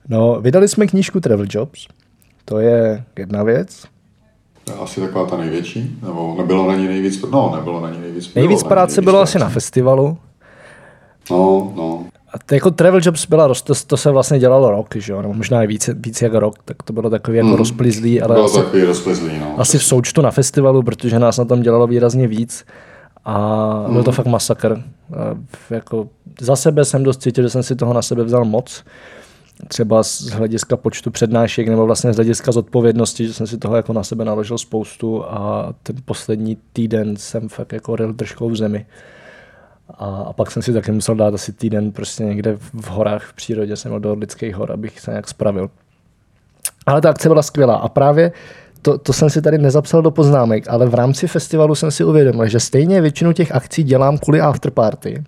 No, vydali jsme knížku Travel Jobs, to je jedna věc. Asi taková ta největší, nebo nebylo na ní nejvíc, no nebylo na ní nejvíc. Nejvíc práce bylo asi na festivalu. No, no. A to jako Travel Jobs byla, to, to se vlastně dělalo rok, že jo, nebo možná i více, více jak rok, tak to bylo takový jako mm. rozplizlý, ale bylo asi, takový rozplizlý, no. asi v součtu na festivalu, protože nás na tom dělalo výrazně víc a mm. byl to fakt masakr. A jako za sebe jsem dost cítil, že jsem si toho na sebe vzal moc, třeba z hlediska počtu přednášek nebo vlastně z hlediska zodpovědnosti, že jsem si toho jako na sebe naložil spoustu a ten poslední týden jsem fakt jako ril držkou v zemi. A, a pak jsem si taky musel dát asi týden prostě někde v horách, v přírodě, jsem do lidských hor, abych se nějak spravil. Ale ta akce byla skvělá a právě to, to jsem si tady nezapsal do poznámek, ale v rámci festivalu jsem si uvědomil, že stejně většinu těch akcí dělám kvůli afterparty.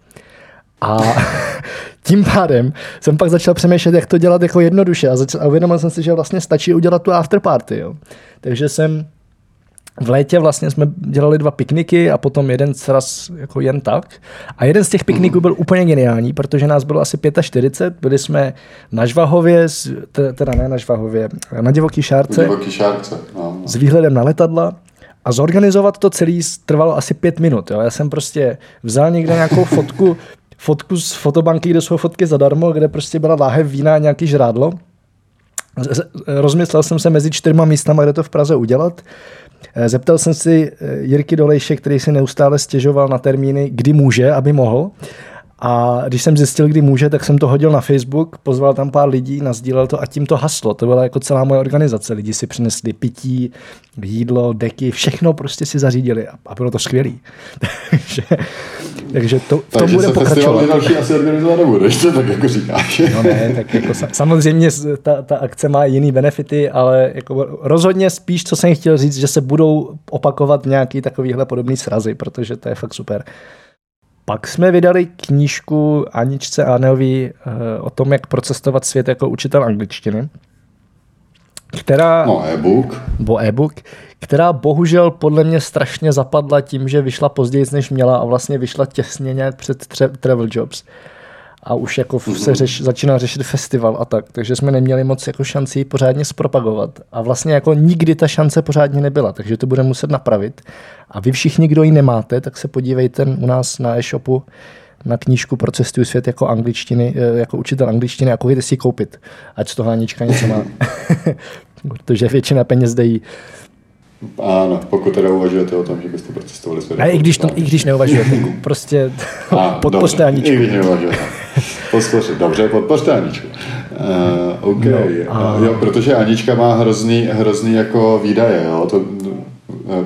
A tím pádem jsem pak začal přemýšlet, jak to dělat jako jednoduše a, začal, a uvědomil jsem si, že vlastně stačí udělat tu afterparty. Jo. Takže jsem v létě vlastně jsme dělali dva pikniky a potom jeden sraz jako jen tak. A jeden z těch pikniků byl úplně geniální, protože nás bylo asi 45, byli jsme na Žvahově, teda ne na Žvahově, na Divoký šárce, Divoký šárce no, no. s výhledem na letadla. A zorganizovat to celý trvalo asi pět minut. Jo. Já jsem prostě vzal někde nějakou fotku, fotku z fotobanky, kde jsou fotky zadarmo, kde prostě byla láhev vína a nějaký žrádlo. Rozmyslel jsem se mezi čtyřma místama, kde to v Praze udělat. Eh, zeptal jsem si eh, Jirky Dolejše, který si neustále stěžoval na termíny, kdy může, aby mohl. A když jsem zjistil, kdy může, tak jsem to hodil na Facebook, pozval tam pár lidí, nazdílel to a tím to haslo. To byla jako celá moje organizace. Lidi si přinesli pití, jídlo, deky, všechno prostě si zařídili a bylo to skvělý. takže, takže to, takže to bude se pokračovat. další asi organizovat nebudeš, to tak jako říkáš. no ne, tak jako samozřejmě ta, ta akce má jiný benefity, ale jako rozhodně spíš, co jsem chtěl říct, že se budou opakovat nějaký takovýhle podobný srazy, protože to je fakt super. Pak jsme vydali knížku Aničce Aneový eh, o tom, jak procestovat svět jako učitel angličtiny. Která, no, e-book. Bo e-book, která bohužel podle mě strašně zapadla tím, že vyšla později, než měla a vlastně vyšla těsně nějak před Travel Jobs. A už jako mm-hmm. se řeš, začíná řešit festival a tak, takže jsme neměli moc jako šanci pořádně zpropagovat. A vlastně jako nikdy ta šance pořádně nebyla, takže to budeme muset napravit. A vy všichni, kdo ji nemáte, tak se podívejte u nás na e-shopu na knížku pro cestuju svět jako angličtiny, eh, jako učitel angličtiny a koukejte si ji koupit, ať z toho Anička něco má. Protože většina peněz dají ano, pokud teda uvažujete o tom, že byste procestovali svět. A i když, to, i když neuvažujete, prostě podpořte Aničku. I když neuvažujete. Podpořte, dobře, podpořte Aničku. Uh, OK, no, a... jo, protože Anička má hrozný, hrozný jako výdaje, jo, to,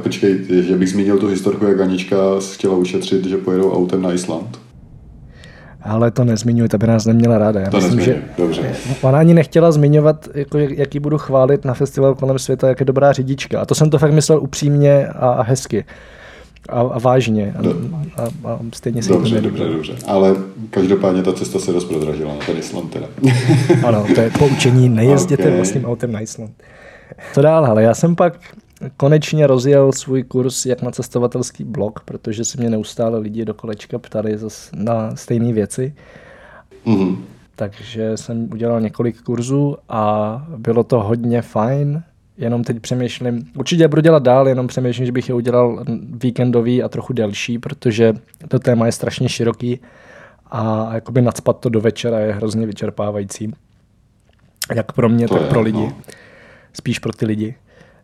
počkej, že bych zmínil tu historku, jak Anička chtěla ušetřit, že pojedou autem na Island ale to nezmiňuji, ta by nás neměla ráda. Já to myslím, že dobře. Ona ani nechtěla zmiňovat, jako, jak, ji budu chválit na festival kolem světa, jak je dobrá řidička. A to jsem to fakt myslel upřímně a, a hezky. A, a vážně. A, a, a stejně si dobře, to dobře, dobře. Ale každopádně ta cesta se dost prodražila na ten Island teda. ano, to je poučení, nejezděte okay. vlastním autem na Island. To dál, ale já jsem pak konečně rozjel svůj kurz jak na cestovatelský blog, protože se mě neustále lidi do kolečka ptali na stejné věci. Mm-hmm. Takže jsem udělal několik kurzů a bylo to hodně fajn. Jenom teď přemýšlím, určitě budu dělat dál, jenom přemýšlím, že bych je udělal víkendový a trochu delší, protože to téma je strašně široký a jakoby nadspat to do večera je hrozně vyčerpávající. Jak pro mě, to tak je, pro lidi. No. Spíš pro ty lidi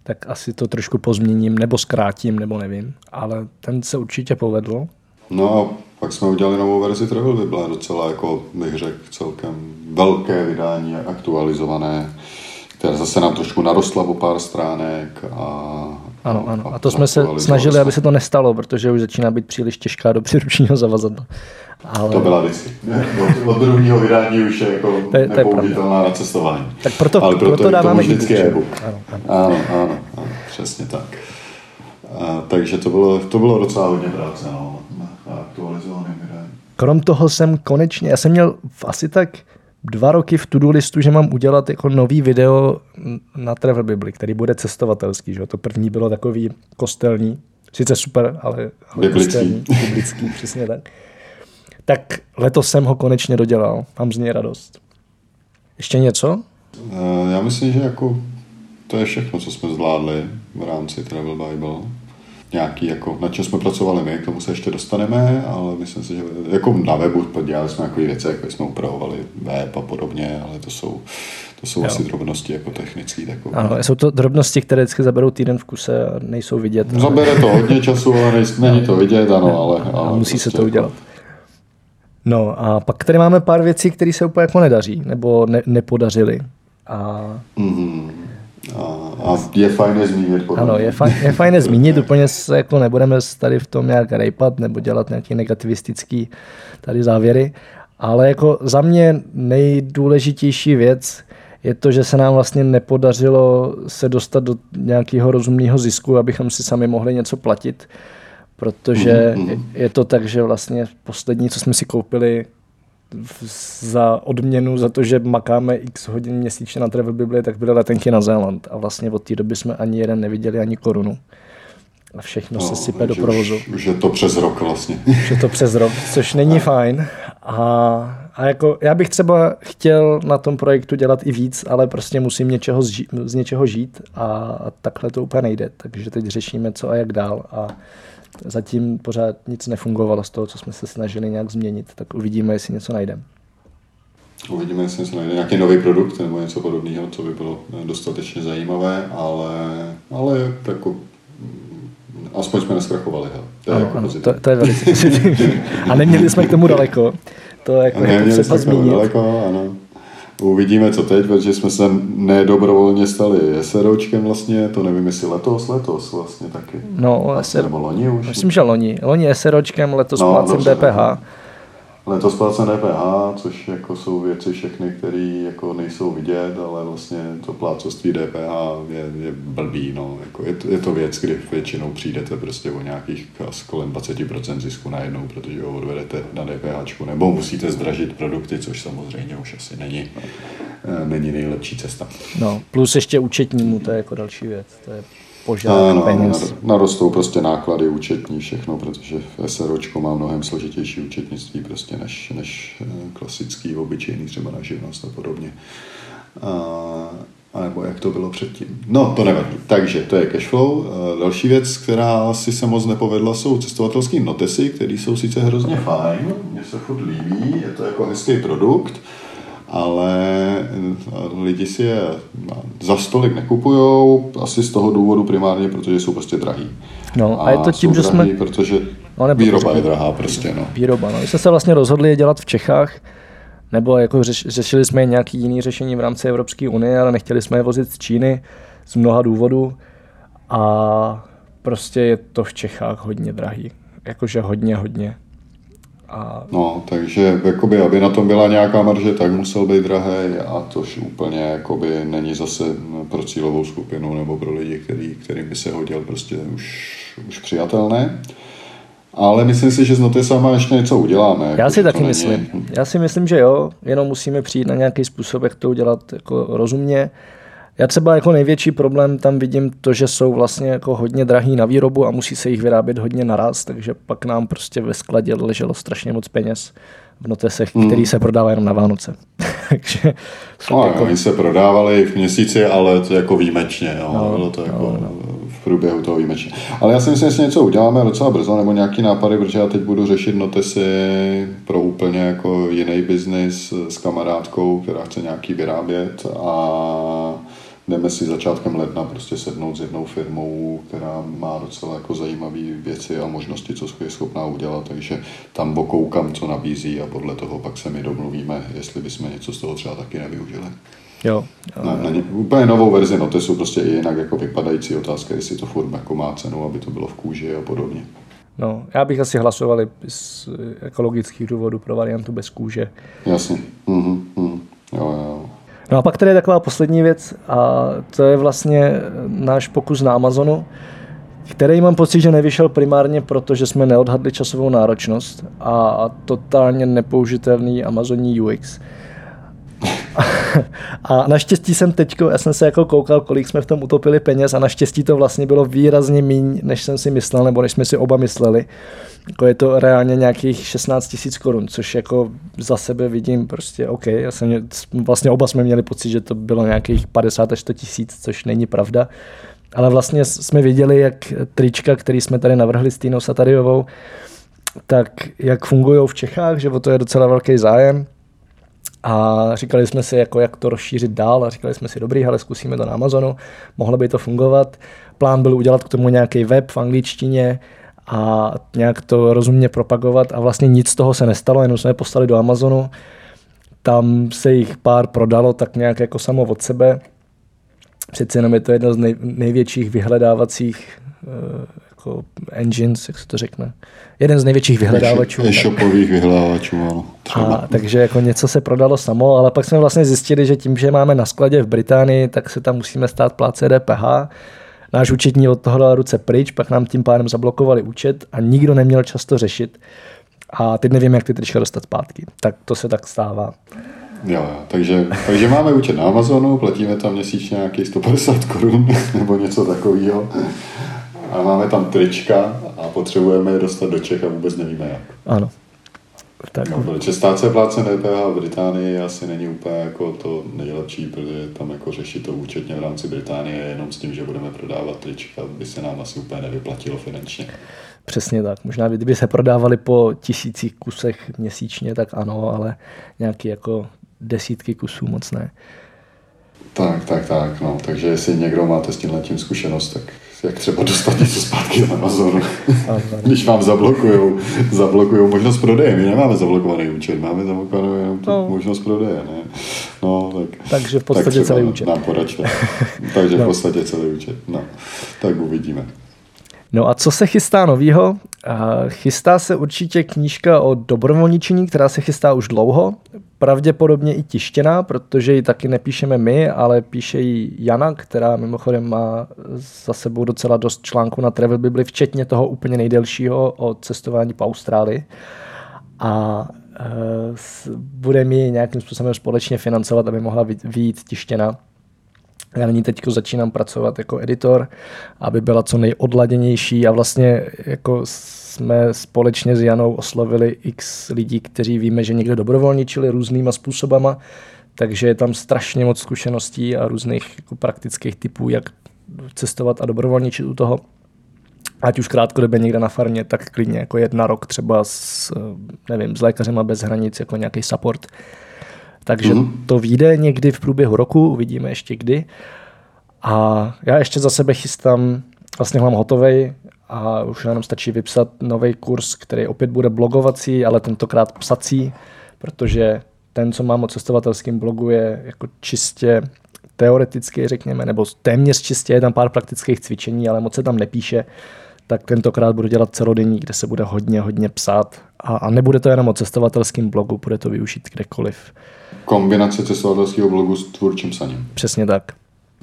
tak asi to trošku pozměním, nebo zkrátím, nebo nevím. Ale ten se určitě povedl. No a pak jsme udělali novou verzi Travel Bible, docela jako bych řekl celkem velké vydání, aktualizované, která zase nám trošku narostla o pár stránek a ano, ano. A to jsme se snažili, aby se to nestalo, protože už začíná být příliš těžká do příručního zavazadla. Ale... To byla vždycky. Od, od druhého vydání už je jako to je, to nepoužitelná na cestování. Tak proto, Ale proto, proto dáváme vždycky e-book. Ano, ano. Ano, ano, ano, přesně tak. A, takže to bylo, to bylo docela hodně práce no, na aktualizovaném vydání. Krom toho jsem konečně, já jsem měl asi tak dva roky v to listu, že mám udělat jako nový video na Travel Bible, který bude cestovatelský. Že? To první bylo takový kostelní, sice super, ale, ale kostelní, biblický, přesně tak tak letos jsem ho konečně dodělal. Mám z něj radost. Ještě něco? Eh, já myslím, že jako to je všechno, co jsme zvládli. v rámci Travel Bible. Nějaký, jako, na čem jsme pracovali my, k tomu se ještě dostaneme, ale myslím si, že jako na webu dělali jsme takové věci, jako jsme upravovali web a podobně, ale to jsou, to jsou jo. asi drobnosti jako technické. Takové. Ano, jsou to drobnosti, které vždycky zaberou týden v kuse a nejsou vidět. Zabere to hodně času, ale není to vidět, ano, ale, ale a musí prostě se to udělat. Jako, No a pak tady máme pár věcí, které se úplně jako nedaří, nebo ne, nepodařily. A... Mm-hmm. A, a je fajn je zmínit. Ano, je fajn, je fajn je zmínit, úplně se jako nebudeme tady v tom nějak rejpat nebo dělat nějaký negativistický tady závěry, ale jako za mě nejdůležitější věc je to, že se nám vlastně nepodařilo se dostat do nějakého rozumného zisku, abychom si sami mohli něco platit protože mm-hmm. je to tak, že vlastně poslední, co jsme si koupili za odměnu za to, že makáme x hodin měsíčně na Travel Bibli, tak byly letenky na Zéland. A vlastně od té doby jsme ani jeden neviděli, ani korunu. A všechno no, se sype do provozu. Už, už je to přes rok vlastně. Už je to přes rok, což není fajn. A, a jako já bych třeba chtěl na tom projektu dělat i víc, ale prostě musím něčeho zži- z něčeho žít a, a takhle to úplně nejde. Takže teď řešíme, co a jak dál. A zatím pořád nic nefungovalo z toho, co jsme se snažili nějak změnit, tak uvidíme, jestli něco najdeme. Uvidíme, jestli se najde nějaký nový produkt nebo něco podobného, co by bylo dostatečně zajímavé, ale, ale jako, aspoň jsme neskrachovali. To je, ano, jako ano, to, to je velice pozitivní. A neměli jsme k tomu daleko. To je jako, jako třeba zmínit. Daleko, ano. Uvidíme, co teď, protože jsme se nedobrovolně stali SROčkem vlastně, to nevím, jestli letos, letos vlastně taky. No, vlastně, SR... nebo loni už. Myslím, že loni. Loni SROčkem, letos no, plácem DPH. Letos plácen DPH, což jako jsou věci všechny, které jako nejsou vidět, ale vlastně to plácoství DPH je, je blbý. No. Jako je, to, je, to věc, kdy většinou přijdete prostě o nějakých asi kolem 20% zisku najednou, protože ho odvedete na DPH, nebo musíte zdražit produkty, což samozřejmě už asi není, eh, není nejlepší cesta. No, plus ještě účetnímu, to je jako další věc. To je požár no, peněz. Narostou prostě náklady účetní, všechno, protože v SROčko má mnohem složitější účetnictví prostě než, než eh, klasický, obyčejný třeba na živnost a podobně. A, a nebo jak to bylo předtím. No, to nevadí. Takže to je cashflow. Eh, další věc, která asi se moc nepovedla, jsou cestovatelské notesy, které jsou sice hrozně fajn, mně se furt líbí, je to jako hezký produkt, ale eh, lidi si je za stolik nekupují, asi z toho důvodu primárně, protože jsou prostě drahý. No a, a je to tím, že jsme... Protože no, výroba je drahá prostě, no. Výroba, no. My jsme se vlastně rozhodli je dělat v Čechách, nebo jako řeš, řešili jsme nějaký jiný řešení v rámci Evropské unie, ale nechtěli jsme je vozit z Číny z mnoha důvodů a prostě je to v Čechách hodně drahý. Jakože hodně, hodně. A... No, takže jakoby, aby na tom byla nějaká marže, tak musel být drahý a tož úplně jakoby, není zase pro cílovou skupinu nebo pro lidi, který, kterým by se hodil prostě už, už přijatelné. Ale myslím si, že z noty sama ještě něco uděláme. Já jako, si taky není... myslím. Já si myslím, že jo, jenom musíme přijít na nějaký způsob, jak to udělat jako rozumně. Já třeba jako největší problém tam vidím to, že jsou vlastně jako hodně drahý na výrobu a musí se jich vyrábět hodně naraz, takže pak nám prostě ve skladě leželo strašně moc peněz v notesech, mm. který se prodává jenom na Vánoce. takže no, jako... oni se prodávali v měsíci, ale to jako výjimečně. Jo. No, Bylo to jako no, no. v průběhu toho výjimečně. Ale já si myslím, že něco uděláme docela brzo, nebo nějaký nápady, protože já teď budu řešit notesy pro úplně jako jiný biznis s kamarádkou, která chce nějaký vyrábět a jdeme si začátkem ledna prostě sednout s jednou firmou, která má docela jako zajímavé věci a možnosti, co je schopná udělat, takže tam okoukám, co nabízí a podle toho pak se mi domluvíme, jestli bychom něco z toho třeba taky nevyužili. Jo. jo, na, na ně, úplně novou verzi Notesu, prostě i jinak jako vypadající otázka, jestli to furt jako má cenu, aby to bylo v kůži a podobně. No, já bych asi hlasoval z ekologických důvodů pro variantu bez kůže. Jasně. Mm-hmm, mm. Jo, jo. No a pak tady je taková poslední věc a to je vlastně náš pokus na Amazonu, který mám pocit, že nevyšel primárně proto, že jsme neodhadli časovou náročnost a totálně nepoužitelný Amazonní UX. A naštěstí jsem teď, já jsem se jako koukal, kolik jsme v tom utopili peněz a naštěstí to vlastně bylo výrazně méně, než jsem si myslel, nebo než jsme si oba mysleli. Jako je to reálně nějakých 16 tisíc korun, což jako za sebe vidím prostě OK. Já jsem, vlastně oba jsme měli pocit, že to bylo nějakých 50 až 100 tisíc, což není pravda. Ale vlastně jsme viděli, jak trička, který jsme tady navrhli s Týnou Satariovou, tak jak fungují v Čechách, že o to je docela velký zájem. A říkali jsme si, jako jak to rozšířit dál a říkali jsme si, dobrý, ale zkusíme to na Amazonu, mohlo by to fungovat. Plán byl udělat k tomu nějaký web v angličtině a nějak to rozumně propagovat a vlastně nic z toho se nestalo, jenom jsme je poslali do Amazonu. Tam se jich pár prodalo tak nějak jako samo od sebe. Přeci jenom je to jedna z nej, největších vyhledávacích uh, jako engines, jak se to řekne. Jeden z největších vyhledávačů. E-shopových vyhledávačů, ano. A, takže jako něco se prodalo samo, ale pak jsme vlastně zjistili, že tím, že máme na skladě v Británii, tak se tam musíme stát pláce DPH. Náš účetní od toho dal ruce pryč, pak nám tím pádem zablokovali účet a nikdo neměl často řešit. A teď nevím, jak ty trička dostat zpátky. Tak to se tak stává. Jo, takže, takže máme účet na Amazonu, platíme tam měsíčně nějakých 150 korun nebo něco takového. A máme tam trička a potřebujeme je dostat do Čech a vůbec nevíme jak. Ano. Tak. No, protože stát se pláce DPH v Británii asi není úplně jako to nejlepší, protože tam jako řešit to účetně v rámci Británie jenom s tím, že budeme prodávat trička, by se nám asi úplně nevyplatilo finančně. Přesně tak. Možná kdyby se prodávali po tisících kusech měsíčně, tak ano, ale nějaký jako desítky kusů moc ne. Tak, tak, tak. No. Takže jestli někdo máte s tím tím zkušenost, tak jak třeba dostat něco zpátky na Amazonu. Když vám zablokujou, zablokujou možnost prodeje. My nemáme zablokovaný účet, máme zablokovanou jenom tu no. možnost prodeje. Ne? No, tak, Takže v podstatě tak celý účet. Nám poračte. Takže no. v podstatě celý účet. No, tak uvidíme. No a co se chystá novýho? Chystá se určitě knížka o dobrovolničení, která se chystá už dlouho. Pravděpodobně i tištěná, protože ji taky nepíšeme my, ale píše ji Jana, která mimochodem má za sebou docela dost článků na Travel Bibli, včetně toho úplně nejdelšího o cestování po Austrálii. A e, bude mi nějakým způsobem společně financovat, aby mohla vyjít tištěna. Já na ní teď začínám pracovat jako editor, aby byla co nejodladěnější a vlastně jako jsme společně s Janou oslovili x lidí, kteří víme, že někde dobrovolničili různýma způsobama, takže je tam strašně moc zkušeností a různých jako praktických typů, jak cestovat a dobrovolničit u toho. Ať už krátkodobě někde na farmě, tak klidně jako jedna rok třeba s, nevím, s lékařema bez hranic, jako nějaký support. Takže mm-hmm. to vyjde někdy v průběhu roku, uvidíme ještě kdy. A já ještě za sebe chystám, vlastně mám hotový a už jenom stačí vypsat nový kurz, který opět bude blogovací, ale tentokrát psací, protože ten, co mám o cestovatelském blogu, je jako čistě teoreticky, řekněme, nebo téměř čistě, je tam pár praktických cvičení, ale moc se tam nepíše, tak tentokrát budu dělat celodenní, kde se bude hodně, hodně psát. A, a nebude to jenom o cestovatelském blogu, bude to využít kdekoliv. Kombinace cestovatelského blogu s tvůrčím saním. Přesně tak.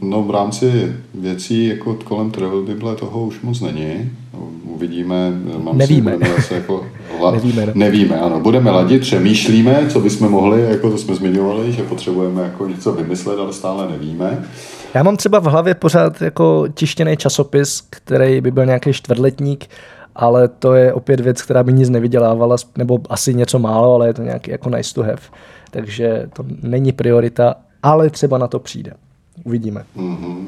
No v rámci věcí jako kolem Travel Bible toho už moc není. Uvidíme. Mám nevíme. Si, jako, la, nevíme, no. nevíme, ano. Budeme ladit, přemýšlíme, co bychom mohli, jako to jsme zmiňovali, že potřebujeme jako něco vymyslet, ale stále nevíme. Já mám třeba v hlavě pořád jako tištěný časopis, který by byl nějaký čtvrtletník, ale to je opět věc, která by nic nevydělávala, nebo asi něco málo, ale je to nějaký jako nice to have. Takže to není priorita, ale třeba na to přijde. Uvidíme. Mm-hmm.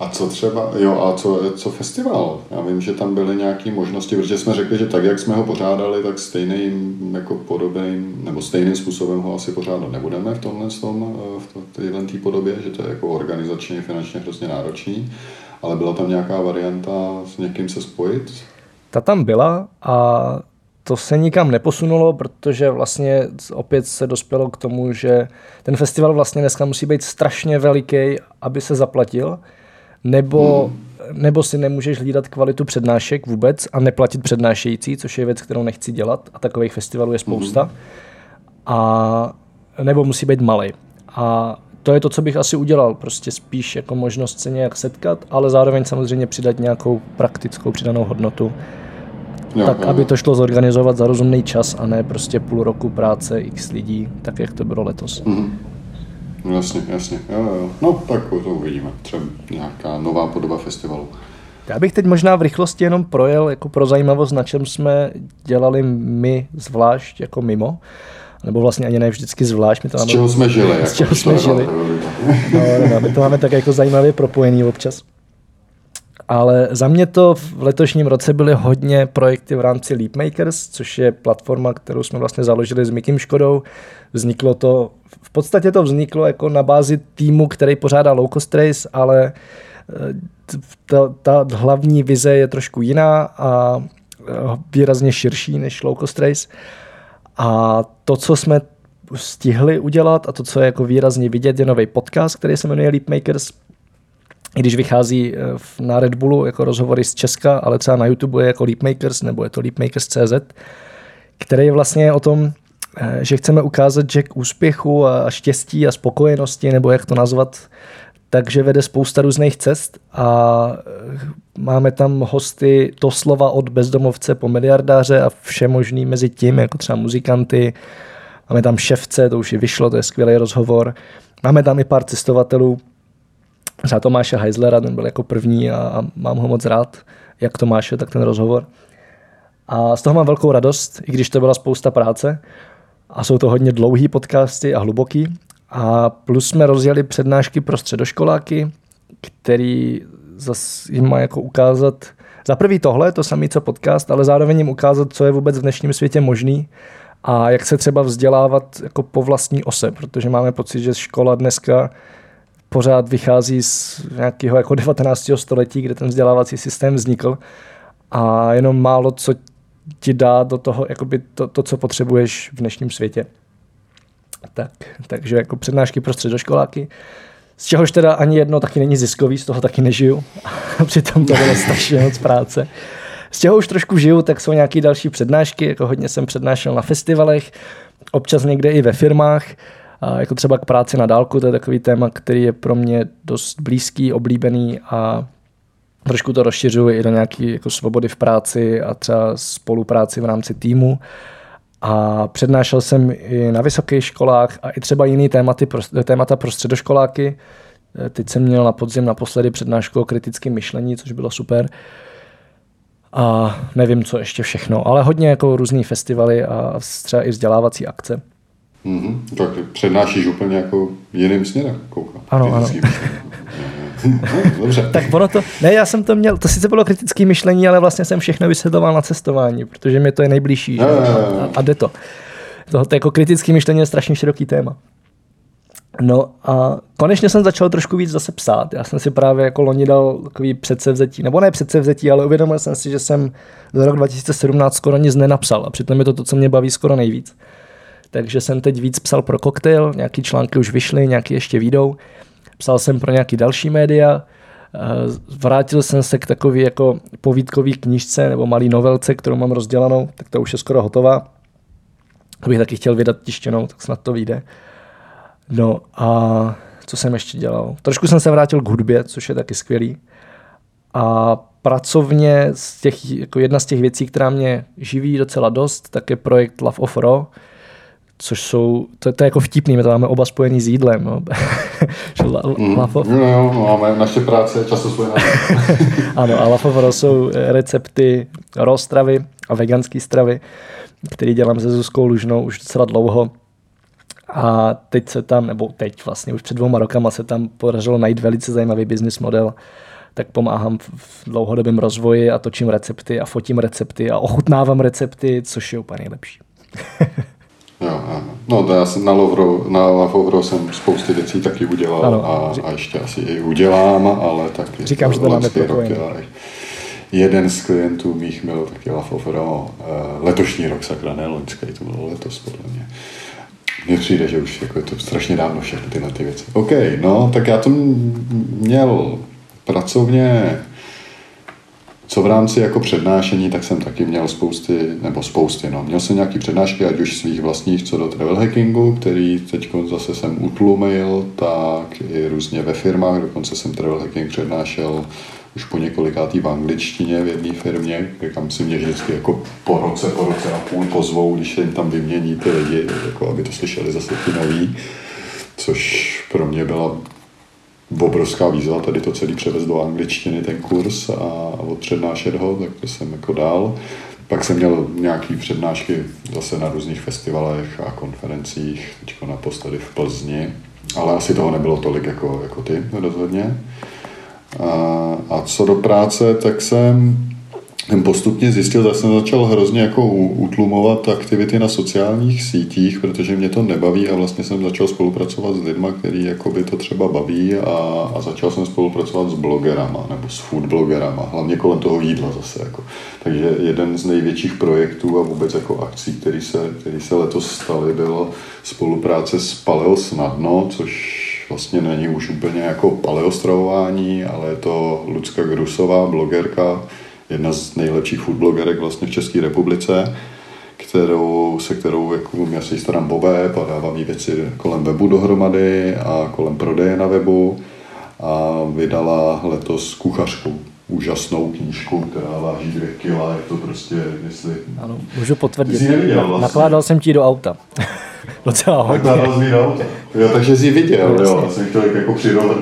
A co třeba, jo, a co, co festival? Já vím, že tam byly nějaké možnosti, protože jsme řekli, že tak, jak jsme ho pořádali, tak stejným, jako podobným, nebo stejným způsobem ho asi pořádat nebudeme v tomhle tom, v téhle té podobě, že to je jako organizačně, finančně hrozně náročný, ale byla tam nějaká varianta s někým se spojit? Ta tam byla a to se nikam neposunulo, protože vlastně opět se dospělo k tomu, že ten festival vlastně dneska musí být strašně veliký, aby se zaplatil, nebo, hmm. nebo si nemůžeš hlídat kvalitu přednášek vůbec a neplatit přednášející, což je věc, kterou nechci dělat a takových festivalů je spousta. Hmm. A nebo musí být malý. A to je to, co bych asi udělal, prostě spíš jako možnost se nějak setkat, ale zároveň samozřejmě přidat nějakou praktickou přidanou hodnotu jo, tak jo. aby to šlo zorganizovat za rozumný čas a ne prostě půl roku práce x lidí, tak jak to bylo letos. Mm-hmm. Jasně, jasně. Jo, jo. No, tak to uvidíme. Třeba nějaká nová podoba festivalu. Já bych teď možná v rychlosti jenom projel jako pro zajímavost, na čem jsme dělali my zvlášť jako mimo. Nebo vlastně ani ne vždycky zvlášť. My to z máme, čeho jsme žili. Z čeho jsme žili. No, no, my to máme tak jako zajímavě propojený občas. Ale za mě to v letošním roce byly hodně projekty v rámci Leapmakers, což je platforma, kterou jsme vlastně založili s Mikim Škodou. Vzniklo to, v podstatě to vzniklo jako na bázi týmu, který pořádá Low Cost Race, ale eh, ta, ta hlavní vize je trošku jiná a eh, výrazně širší než Low Cost Race. A to, co jsme stihli udělat a to, co je jako výrazně vidět, je nový podcast, který se jmenuje Leapmakers, i když vychází eh, na Red Bullu jako rozhovory z Česka, ale třeba na YouTube je jako Leapmakers nebo je to Leapmakers.cz, který je vlastně o tom, eh, že chceme ukázat, že k úspěchu a štěstí a spokojenosti, nebo jak to nazvat, takže vede spousta různých cest a eh, máme tam hosty doslova od bezdomovce po miliardáře a vše možný mezi tím, jako třeba muzikanty, máme tam ševce, to už je vyšlo, to je skvělý rozhovor, máme tam i pár cestovatelů, třeba Tomáše Heislera, ten byl jako první a, a mám ho moc rád, jak Tomáše, tak ten rozhovor. A z toho mám velkou radost, i když to byla spousta práce. A jsou to hodně dlouhý podcasty a hluboký. A plus jsme rozjeli přednášky pro středoškoláky, který zase jim má jako ukázat za prvý tohle, to samé co podcast, ale zároveň jim ukázat, co je vůbec v dnešním světě možný a jak se třeba vzdělávat jako po vlastní ose, protože máme pocit, že škola dneska pořád vychází z nějakého jako 19. století, kde ten vzdělávací systém vznikl a jenom málo co ti dá do toho, jakoby to, to, co potřebuješ v dnešním světě. Tak, takže jako přednášky pro středoškoláky, z čehož teda ani jedno taky není ziskový, z toho taky nežiju. A přitom to bylo strašně moc práce. Z čeho už trošku žiju, tak jsou nějaké další přednášky, jako hodně jsem přednášel na festivalech, občas někde i ve firmách, jako třeba k práci na dálku, to je takový téma, který je pro mě dost blízký, oblíbený a trošku to rozšiřuji i do nějaké jako svobody v práci a třeba spolupráci v rámci týmu. A přednášel jsem i na vysokých školách a i třeba jiný tématy, témata pro středoškoláky. Teď jsem měl na podzim naposledy přednášku o kritickém myšlení, což bylo super. A nevím, co ještě všechno, ale hodně jako různý festivaly a třeba i vzdělávací akce. Mm-hmm. Tak přednášíš úplně jako jiným směrem, koukám. Ano, ano. Dobře. tak ono to, ne, já jsem to měl, to sice bylo kritické myšlení, ale vlastně jsem všechno vysvětloval na cestování, protože mi to je nejbližší. Že? A, a jde to. to. To jako kritické myšlení je strašně široký téma. No a konečně jsem začal trošku víc zase psát. Já jsem si právě jako loni dal takový předsevzetí, nebo ne předsevzetí, ale uvědomil jsem si, že jsem za rok 2017 skoro nic nenapsal a přitom je to to, co mě baví skoro nejvíc takže jsem teď víc psal pro Cocktail, nějaký články už vyšly, nějaký ještě výjdou. Psal jsem pro nějaký další média, eh, vrátil jsem se k takové jako povídkové knižce nebo malý novelce, kterou mám rozdělanou, tak to už je skoro hotová. Kdybych taky chtěl vydat tištěnou, tak snad to vyjde. No a co jsem ještě dělal? Trošku jsem se vrátil k hudbě, což je taky skvělý. A pracovně z těch, jako jedna z těch věcí, která mě živí docela dost, tak je projekt Love of Raw, což jsou, to, to je jako vtipný, my to máme oba spojený s jídlem. No. mm, lafo... No, no, máme naše práce často spojená. ano, a lafovro jsou recepty raw stravy a veganské stravy, který dělám se Zuzkou Lužnou už docela dlouho. A teď se tam, nebo teď vlastně už před dvouma rokama se tam podařilo najít velice zajímavý business model, tak pomáhám v dlouhodobém rozvoji a točím recepty a fotím recepty a ochutnávám recepty, což je úplně nejlepší. Jo, no to já jsem na Lovro, na Lavovro jsem spousty věcí taky udělal ano, a, a, ještě asi i udělám, ale taky Říkám, že to máme roky, Jeden z klientů mých byl taky Lavovro eh, letošní rok, sakra, ne loňský, to bylo letos podle mě. Mně přijde, že už jako je to strašně dávno všechny tyhle ty věci. OK, no, tak já to měl pracovně co v rámci jako přednášení, tak jsem taky měl spousty, nebo spousty, no. Měl jsem nějaký přednášky, ať už svých vlastních co do travel hackingu, který teď zase jsem utlumil, tak i různě ve firmách, dokonce jsem travel hacking přednášel už po několikátý v angličtině v jedné firmě, kam si mě vždycky jako po roce, po roce a půl pozvou, když jim tam vymění ty lidi, jako aby to slyšeli zase ty noví, což pro mě byla obrovská výzva tady to celý převést do angličtiny, ten kurz a, odpřednášet ho, tak to jsem jako dál. Pak jsem měl nějaké přednášky zase na různých festivalech a konferencích, teď naposledy v Plzni, ale asi toho nebylo tolik jako, jako ty rozhodně. A, a co do práce, tak jsem jsem postupně zjistil, že jsem začal hrozně jako utlumovat aktivity na sociálních sítích, protože mě to nebaví a vlastně jsem začal spolupracovat s lidmi, který by to třeba baví a, a začal jsem spolupracovat s blogerama nebo s food blogerama, hlavně kolem toho jídla zase. Jako. Takže jeden z největších projektů a vůbec jako akcí, který se, který se letos staly, bylo spolupráce s Paleo Snadno, což vlastně není už úplně jako paleostravování, ale je to Lucka Grusová, blogerka, jedna z nejlepších foodblogerek vlastně v České republice, kterou, se kterou jako já si starám po web a dávám jí věci kolem webu dohromady a kolem prodeje na webu a vydala letos kuchařku úžasnou knížku, která váží dvě kila, je to prostě, jestli... Ano, můžu potvrdit. Vlastně. Nakládal jsem ti do auta. Docela hodně. Nakládal do auta. Jo, takže jsi viděl, no, jo. Jsem chtěl jako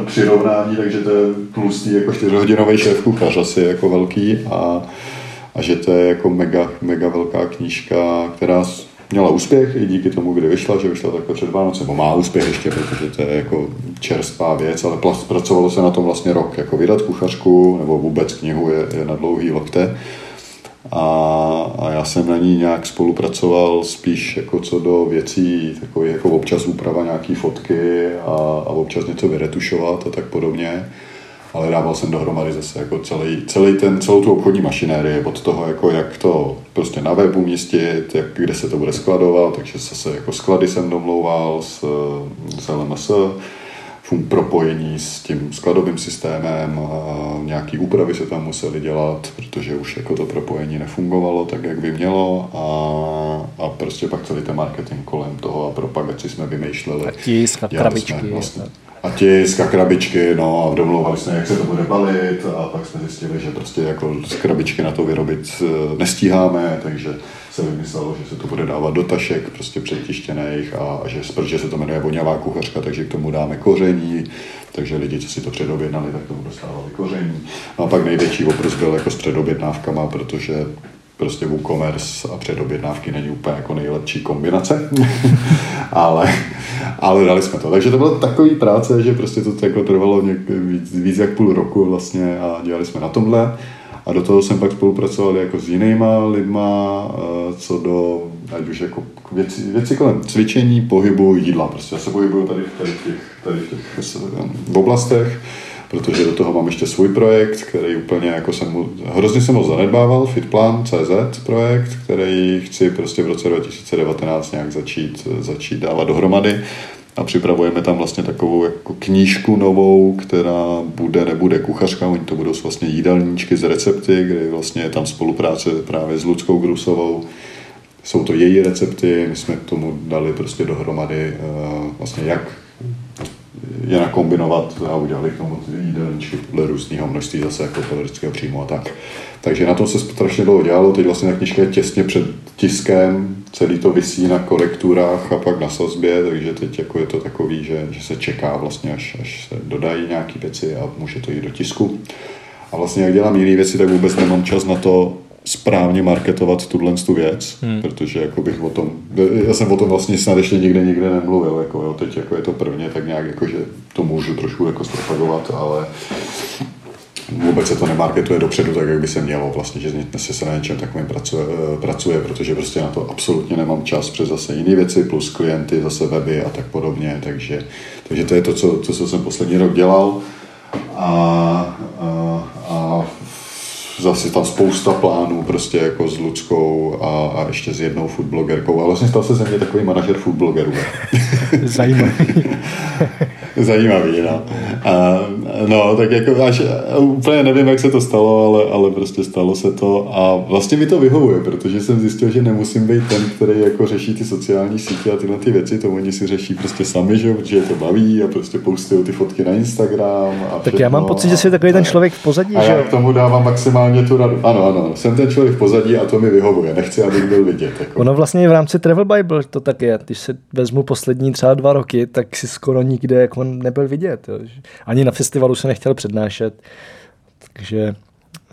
přirovnání, takže to je tlustý jako čtyřhodinový šéf kuchař asi jako velký a, a že to je jako mega, mega velká knížka, která měla úspěch i díky tomu, kdy vyšla, že vyšla takhle před Vánoce, nebo má úspěch ještě, protože to je jako čerstvá věc, ale pracovalo se na tom vlastně rok, jako vydat kuchařku, nebo vůbec knihu je, je na dlouhý lokte. A, a, já jsem na ní nějak spolupracoval spíš jako co do věcí, takový jako občas úprava nějaký fotky a, a občas něco vyretušovat a tak podobně ale dával jsem dohromady zase jako celý, celý ten, celou tu obchodní mašinérii od toho, jako jak to prostě na webu umístit, jak, kde se to bude skladovat, takže zase jako sklady jsem domlouval s, s LMS, propojení s tím skladovým systémem, nějaký úpravy se tam museli dělat, protože už jako to propojení nefungovalo tak, jak by mělo a, a prostě pak celý ten marketing kolem toho a propagaci jsme vymýšleli. A tisk a krabičky. Vlastně, a tisk a krabičky, no a domlouvali jsme, jak se to bude balit a pak jsme zjistili, že prostě jako z krabičky na to vyrobit eh, nestíháme, takže se vymyslelo, že se to bude dávat do tašek prostě přetištěných a, a že, protože se to jmenuje voňavá kuchařka, takže k tomu dáme koření, takže lidi, co si to předobjednali, tak tomu dostávali koření. No a pak největší oprus byl jako s předobjednávkama, protože prostě WooCommerce a předobjednávky není úplně jako nejlepší kombinace, ale, ale dali jsme to. Takže to bylo takový práce, že prostě to jako trvalo něk, víc, víc jak půl roku vlastně a dělali jsme na tomhle. A do toho jsem pak spolupracoval jako s jinýma lidma, eh, co do, ať už jako věci, věci kolem cvičení, pohybu, jídla. Prostě já se pohybuju tady, tady v těch, tady v těch v oblastech protože do toho mám ještě svůj projekt, který úplně jako jsem mu, hrozně jsem ho zanedbával, Fitplan.cz projekt, který chci prostě v roce 2019 nějak začít, začít dávat dohromady a připravujeme tam vlastně takovou jako knížku novou, která bude, nebude kuchařka, oni to budou vlastně jídelníčky z recepty, kde vlastně je tam spolupráce právě s Ludskou Grusovou, jsou to její recepty, my jsme k tomu dali prostě dohromady uh, vlastně jak je nakombinovat a udělali k tomu jídelníčky podle různého množství zase jako kalorického příjmu a tak. Takže na tom se strašně dlouho dělalo, teď vlastně ta knižka je těsně před tiskem, celý to vysí na korekturách a pak na sazbě, takže teď jako je to takový, že, že se čeká vlastně, až, až se dodají nějaké věci a může to jít do tisku. A vlastně jak dělám jiné věci, tak vůbec nemám čas na to správně marketovat tuhle tu věc, hmm. protože jako bych o tom, já jsem o tom vlastně snad ještě nikde nikde nemluvil, jako jo, teď jako je to prvně, tak nějak jako, že to můžu trošku jako zpropagovat, ale vůbec se to nemarketuje dopředu tak, jak by se mělo vlastně, že dnes se na něčem takovým pracuje, pracuje, protože prostě na to absolutně nemám čas přes zase jiné věci, plus klienty, zase weby a tak podobně, takže, takže to je to, co, to, co jsem poslední rok dělal a, a, a zase tam spousta plánů prostě jako s Ludskou a, a ještě s jednou foodblogerkou. A vlastně stal se ze mě takový manažer foodblogerů. Zajímavý. Zajímavý, no. A, no, tak jako až, úplně nevím, jak se to stalo, ale, ale prostě stalo se to a vlastně mi to vyhovuje, protože jsem zjistil, že nemusím být ten, který jako řeší ty sociální sítě a tyhle ty věci, to oni si řeší prostě sami, že, protože je to baví a prostě postují ty fotky na Instagram. A tak já mám pocit, že jsi takový ten člověk v pozadí, a že já k tomu dávám maximálně tu radu. Ano, ano, jsem ten člověk v pozadí a to mi vyhovuje, nechci, abych byl vidět. Jako. Ono vlastně v rámci Travel Bible to tak je, když se vezmu poslední třeba dva roky, tak si skoro nikde jako nebyl vidět. Jo. Ani na festivalu se nechtěl přednášet. Takže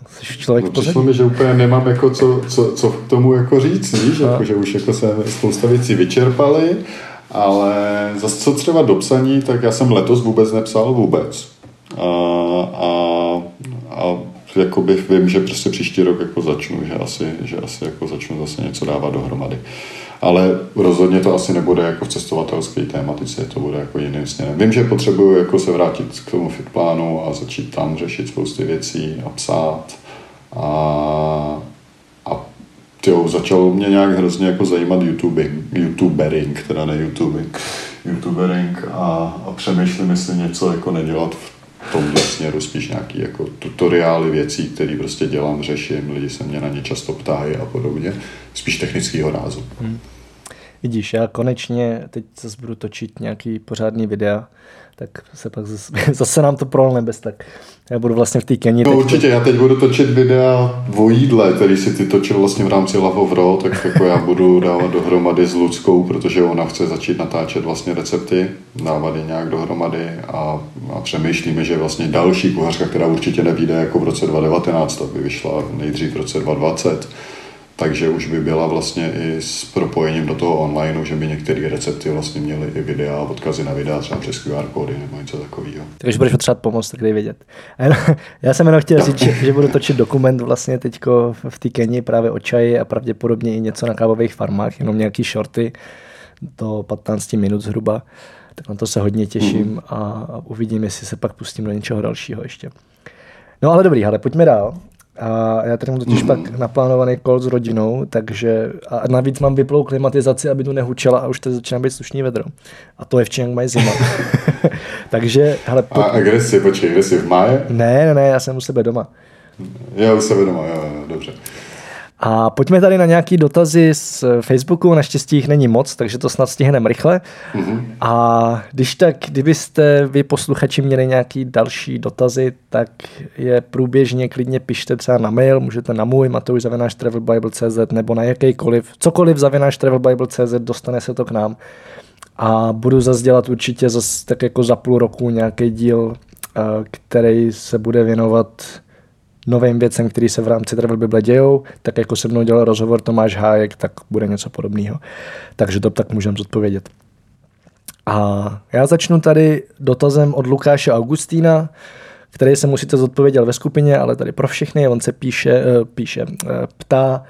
jsi člověk no, přišlo mi, že úplně nemám jako co, co, co k tomu jako říct, víš? Jako, že už jako se spousta věcí vyčerpaly, ale zase co třeba do psaní, tak já jsem letos vůbec nepsal vůbec. A, a jakoby vím, že prostě příští rok jako začnu, že asi, že asi jako začnu zase něco dávat dohromady. Ale rozhodně to asi nebude jako v cestovatelské tématice, to bude jako jiným směrem. Vím, že potřebuju jako se vrátit k tomu fitplánu a začít tam řešit spousty věcí a psát. A, a tyjo, začal mě nějak hrozně jako zajímat YouTubing, YouTubering, teda ne YouTubing, YouTubering a, a přemýšlím, jestli něco jako nedělat v tomhle směru spíš nějaký jako tutoriály věcí, které prostě dělám, řeším, lidi se mě na ně často ptají a podobně, spíš technického rázu. Hmm. Vidíš, já konečně teď zase budu točit nějaký pořádný videa, tak se pak zase, zase nám to prolne bez tak. Já budu vlastně v té Keni. No určitě, já teď budu točit videa o jídle, který si ty točil vlastně v rámci Love of Raw, tak jako já budu dávat dohromady s Ludskou, protože ona chce začít natáčet vlastně recepty, dávat je nějak dohromady a, a přemýšlíme, že vlastně další kuchařka, která určitě nevíde jako v roce 2019, aby vyšla nejdřív v roce 2020, takže už by byla vlastně i s propojením do toho online, že by některé recepty vlastně měly i videa, odkazy na videa, třeba přes QR kódy nebo něco takového. Takže budeš potřebovat pomoc, tak dej vědět. Já jsem jenom chtěl říct, že budu točit dokument vlastně teď v té Keni právě o čaji a pravděpodobně i něco na kávových farmách, jenom nějaký shorty do 15 minut zhruba. Tak na to se hodně těším mm. a uvidím, jestli se pak pustím do něčeho dalšího ještě. No ale dobrý, ale pojďme dál. A já tady mám totiž mm. pak naplánovaný kol s rodinou, takže a navíc mám vyplou klimatizaci, aby tu nehučela a už to začíná být slušný vedro. A to je v Chiang Mai zima. takže, hele, pojď... A, a kde jsi, počkej, kde jsi, v máje? Ne, ne, ne, já jsem u sebe doma. Já u sebe doma, jo, jo dobře. A pojďme tady na nějaký dotazy z Facebooku, naštěstí jich není moc, takže to snad stihneme rychle. Mm-hmm. A když tak, kdybyste vy posluchači měli nějaký další dotazy, tak je průběžně klidně pište třeba na mail, můžete na můj matouš zavináš travelbible.cz nebo na jakýkoliv, cokoliv zavináš travelbible.cz, dostane se to k nám. A budu zase dělat určitě zase tak jako za půl roku nějaký díl, eh, který se bude věnovat novým věcem, které se v rámci Travel Bible dějou, tak jako se mnou dělal rozhovor Tomáš Hájek, tak bude něco podobného. Takže to tak můžeme zodpovědět. A já začnu tady dotazem od Lukáše Augustína, který se musíte zodpovědět ve skupině, ale tady pro všechny. On se píše, eh, píše eh, ptá,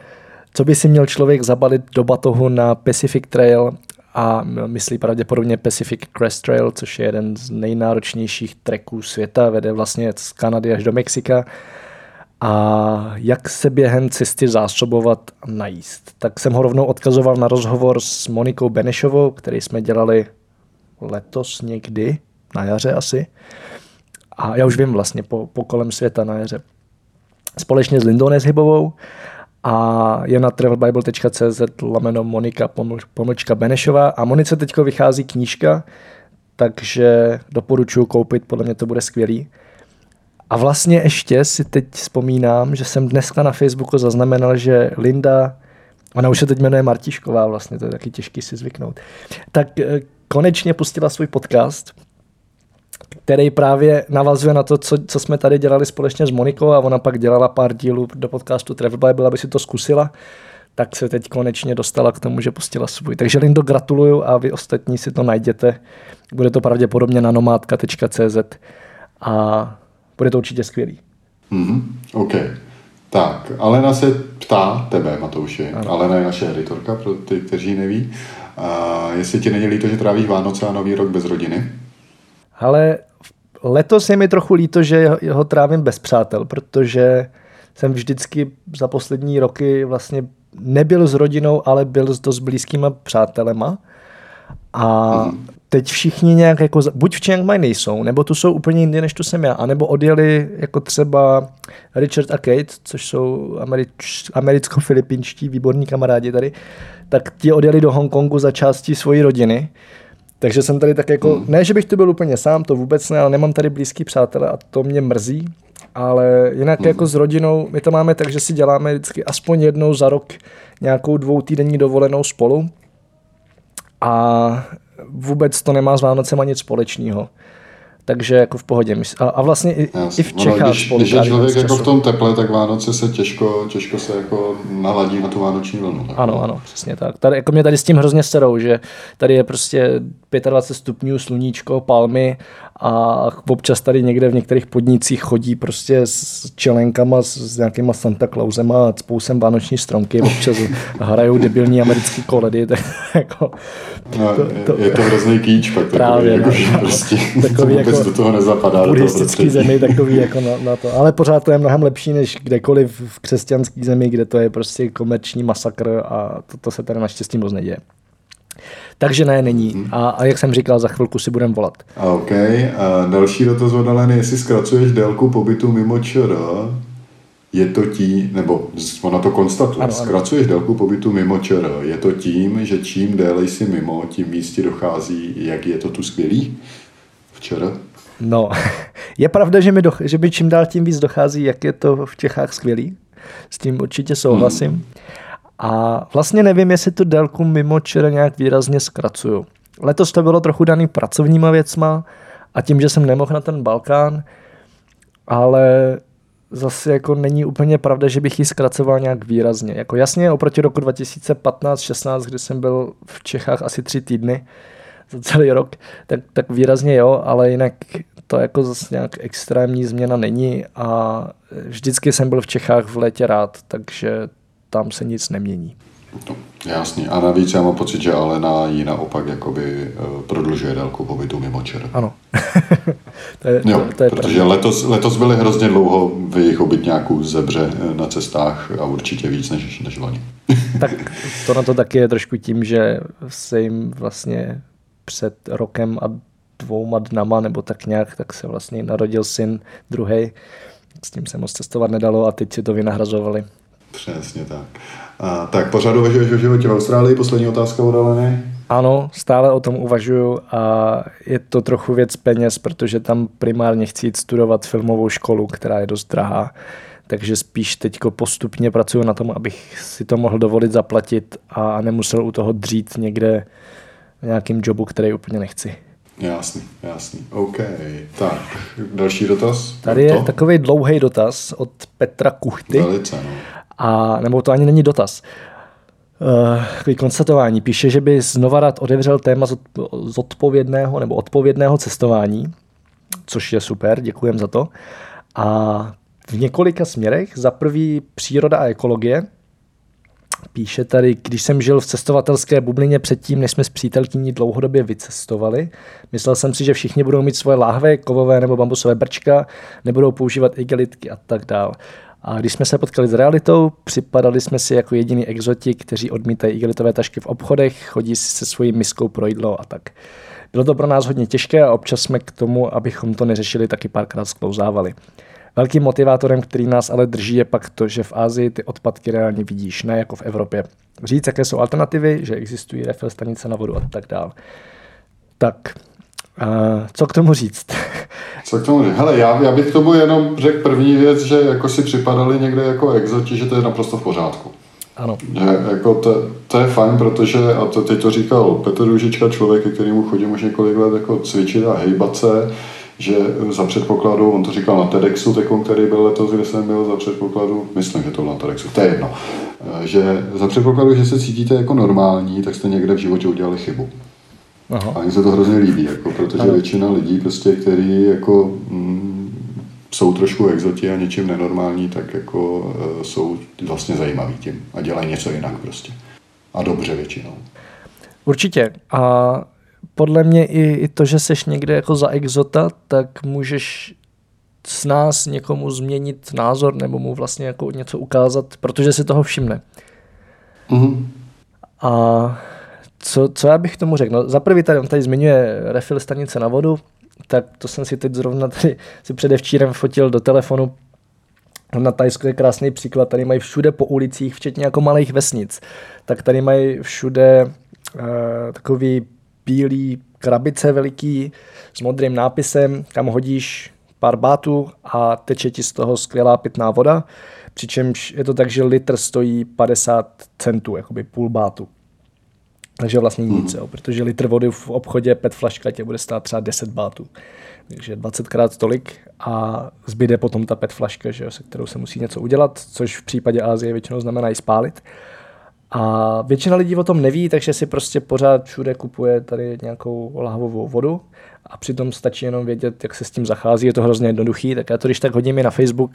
co by si měl člověk zabalit do batohu na Pacific Trail a myslí pravděpodobně Pacific Crest Trail, což je jeden z nejnáročnějších treků světa, vede vlastně z Kanady až do Mexika a jak se během cesty zásobovat a najíst. Tak jsem ho rovnou odkazoval na rozhovor s Monikou Benešovou, který jsme dělali letos někdy, na jaře asi. A já už vím vlastně po, po kolem světa na jaře. Společně s Lindou Nezhybovou a je na travelbible.cz lomeno Monika pomlčka Benešová a Monice teďko vychází knížka, takže doporučuji koupit, podle mě to bude skvělý. A vlastně ještě si teď vzpomínám, že jsem dneska na Facebooku zaznamenal, že Linda, ona už se teď jmenuje Martišková vlastně, to je taky těžký si zvyknout, tak eh, konečně pustila svůj podcast, který právě navazuje na to, co, co jsme tady dělali společně s Monikou a ona pak dělala pár dílů do podcastu Travel Bible, aby si to zkusila, tak se teď konečně dostala k tomu, že pustila svůj. Takže Lindo, gratuluju a vy ostatní si to najděte. Bude to pravděpodobně na nomádka.cz a bude to určitě skvělý. Mm-hmm. OK. Tak, Alena se ptá tebe, Matouši. Ano. Alena je naše editorka, pro ty, kteří neví. A jestli ti není líto, že trávíš Vánoce a Nový rok bez rodiny? Ale letos je mi trochu líto, že ho trávím bez přátel, protože jsem vždycky za poslední roky vlastně nebyl s rodinou, ale byl s dost blízkýma přátelema. A hmm teď všichni nějak jako, buď v Chiang Mai nejsou, nebo tu jsou úplně jinde, než tu jsem já, anebo odjeli jako třeba Richard a Kate, což jsou američ, americko-filipinští výborní kamarádi tady, tak ti odjeli do Hongkongu za částí svojí rodiny. Takže jsem tady tak jako, hmm. ne, že bych tu byl úplně sám, to vůbec ne, ale nemám tady blízký přátele a to mě mrzí. Ale jinak hmm. jako s rodinou, my to máme tak, že si děláme vždycky aspoň jednou za rok nějakou dvoutýdenní dovolenou spolu. A vůbec to nemá s Vánocema nic společného. Takže jako v pohodě. A, a vlastně i, i v Čechách ono, když, když je člověk jako v tom teple, tak Vánoce se těžko, těžko se jako naladí na tu vánoční vlnu. Tak. Ano, ano, přesně tak. Tady, jako mě tady s tím hrozně serou, že tady je prostě 25 stupňů, sluníčko, palmy a občas tady někde v některých podnicích chodí prostě s čelenkama, s, s nějakýma Santa Clausema a spousem vánoční stromky, občas hrajou debilní americký koledy, tak jako... No, to, to, je to hrozný kýč pak právě, takový, no, jako, no, prostě takový jako do toho nezapadá. Buddhistický do toho zemi, takový jako na, na, to. Ale pořád to je mnohem lepší, než kdekoliv v křesťanské zemi, kde to je prostě komerční masakr a to, to se tady naštěstí moc neděje. Takže ne, není. Mhm. A, a jak jsem říkal, za chvilku si budem volat. OK. A další dotaz od Aleny, jestli zkracuješ délku pobytu mimo ČR, je to tím, nebo ona to konstatuje, ano, zkracuješ ano. délku pobytu mimo ČR, je to tím, že čím déle jsi mimo, tím ti dochází, jak je to tu skvělý v ČR? No, je pravda, že mi, do, že mi čím dál tím víc dochází, jak je to v Čechách skvělý. S tím určitě souhlasím. Hmm. A vlastně nevím, jestli tu délku mimo čere nějak výrazně zkracuju. Letos to bylo trochu daný pracovníma věcma a tím, že jsem nemohl na ten Balkán, ale zase jako není úplně pravda, že bych ji zkracoval nějak výrazně. Jako jasně oproti roku 2015-16, kdy jsem byl v Čechách asi tři týdny za celý rok, tak, tak výrazně jo, ale jinak to jako zase nějak extrémní změna není a vždycky jsem byl v Čechách v létě rád, takže tam se nic nemění. No, jasně. A navíc já mám pocit, že Alena ji naopak jakoby eh, prodlužuje délku pobytu mimo čer. Ano. to je, jo, to, to je protože letos, letos byly hrozně dlouho v jejich nějakou zebře eh, na cestách a určitě víc než, než loni. tak to na to taky je trošku tím, že se jim vlastně před rokem a dvouma dnama nebo tak nějak, tak se vlastně narodil syn druhý. S tím se moc cestovat nedalo a teď si to vynahrazovali. Přesně tak. A, tak pořád uvažuješ o životě v Austrálii? Poslední otázka od Aleny. Ano, stále o tom uvažuju a je to trochu věc peněz, protože tam primárně chci jít studovat filmovou školu, která je dost drahá. Takže spíš teď postupně pracuji na tom, abych si to mohl dovolit zaplatit a nemusel u toho dřít někde nějakým jobu, který úplně nechci. Jasný, jasný. OK. Tak, další dotaz? Tady je to? takový dlouhý dotaz od Petra Kuchty. Velice, no a nebo to ani není dotaz. Uh, konstatování. Píše, že by znova rád otevřel téma zodpovědného nebo odpovědného cestování, což je super, děkujem za to. A v několika směrech. Za prvý příroda a ekologie. Píše tady, když jsem žil v cestovatelské bublině předtím, než jsme s přítelkyní dlouhodobě vycestovali, myslel jsem si, že všichni budou mít svoje láhve, kovové nebo bambusové brčka, nebudou používat igelitky a tak dál. A když jsme se potkali s realitou, připadali jsme si jako jediný exoti, kteří odmítají igelitové tašky v obchodech, chodí si se svojí miskou pro jídlo a tak. Bylo to pro nás hodně těžké a občas jsme k tomu, abychom to neřešili, taky párkrát sklouzávali. Velkým motivátorem, který nás ale drží, je pak to, že v Ázii ty odpadky reálně vidíš, ne jako v Evropě. Říct, jaké jsou alternativy, že existují refill stanice na vodu a tak dál. Tak, Uh, co k tomu říct? Co k tomu říct? Hele, já, já bych k tomu jenom řekl první věc, že jako si připadali někde jako exoti, že to je naprosto v pořádku. Ano. Že, jako to, to, je fajn, protože, a to, teď to říkal Petr Růžička, člověk, kterýmu chodím už několik let jako cvičit a hejbat se, že za předpokladu, on to říkal na TEDxu, tekom, který byl letos, kde jsem byl, za předpokladu, myslím, že to bylo na TEDxu, to je jedno, že za předpokladu, že se cítíte jako normální, tak jste někde v životě udělali chybu. Aha. A mně se to hrozně líbí, jako, protože ano. většina lidí, prostě, který jako, mm, jsou trošku exoti a něčím nenormální, tak jako uh, jsou vlastně zajímaví tím a dělají něco jinak prostě. A dobře většinou. Určitě. A podle mě i, i to, že seš někde jako za exota, tak můžeš s nás někomu změnit názor nebo mu vlastně jako něco ukázat, protože si toho všimne. Mm-hmm. A co, co já bych tomu řekl? No, za prvý tady, on tady zmiňuje refill stanice na vodu, tak to jsem si teď zrovna tady si předevčírem fotil do telefonu. Na Tajsku je krásný příklad, tady mají všude po ulicích, včetně jako malých vesnic, tak tady mají všude uh, takový bílý krabice veliký s modrým nápisem, kam hodíš pár bátů a teče ti z toho skvělá pitná voda, přičemž je to tak, že litr stojí 50 centů, jakoby půl bátu. Takže vlastně nic, jo, protože litr vody v obchodě PET flaška tě bude stát třeba 10 bátů. Takže 20 krát tolik a zbyde potom ta PET flaška, že jo, se kterou se musí něco udělat, což v případě Ázie většinou znamená i spálit. A většina lidí o tom neví, takže si prostě pořád všude kupuje tady nějakou lahvovou vodu a přitom stačí jenom vědět, jak se s tím zachází, je to hrozně jednoduchý, tak já to když tak hodím i na Facebook.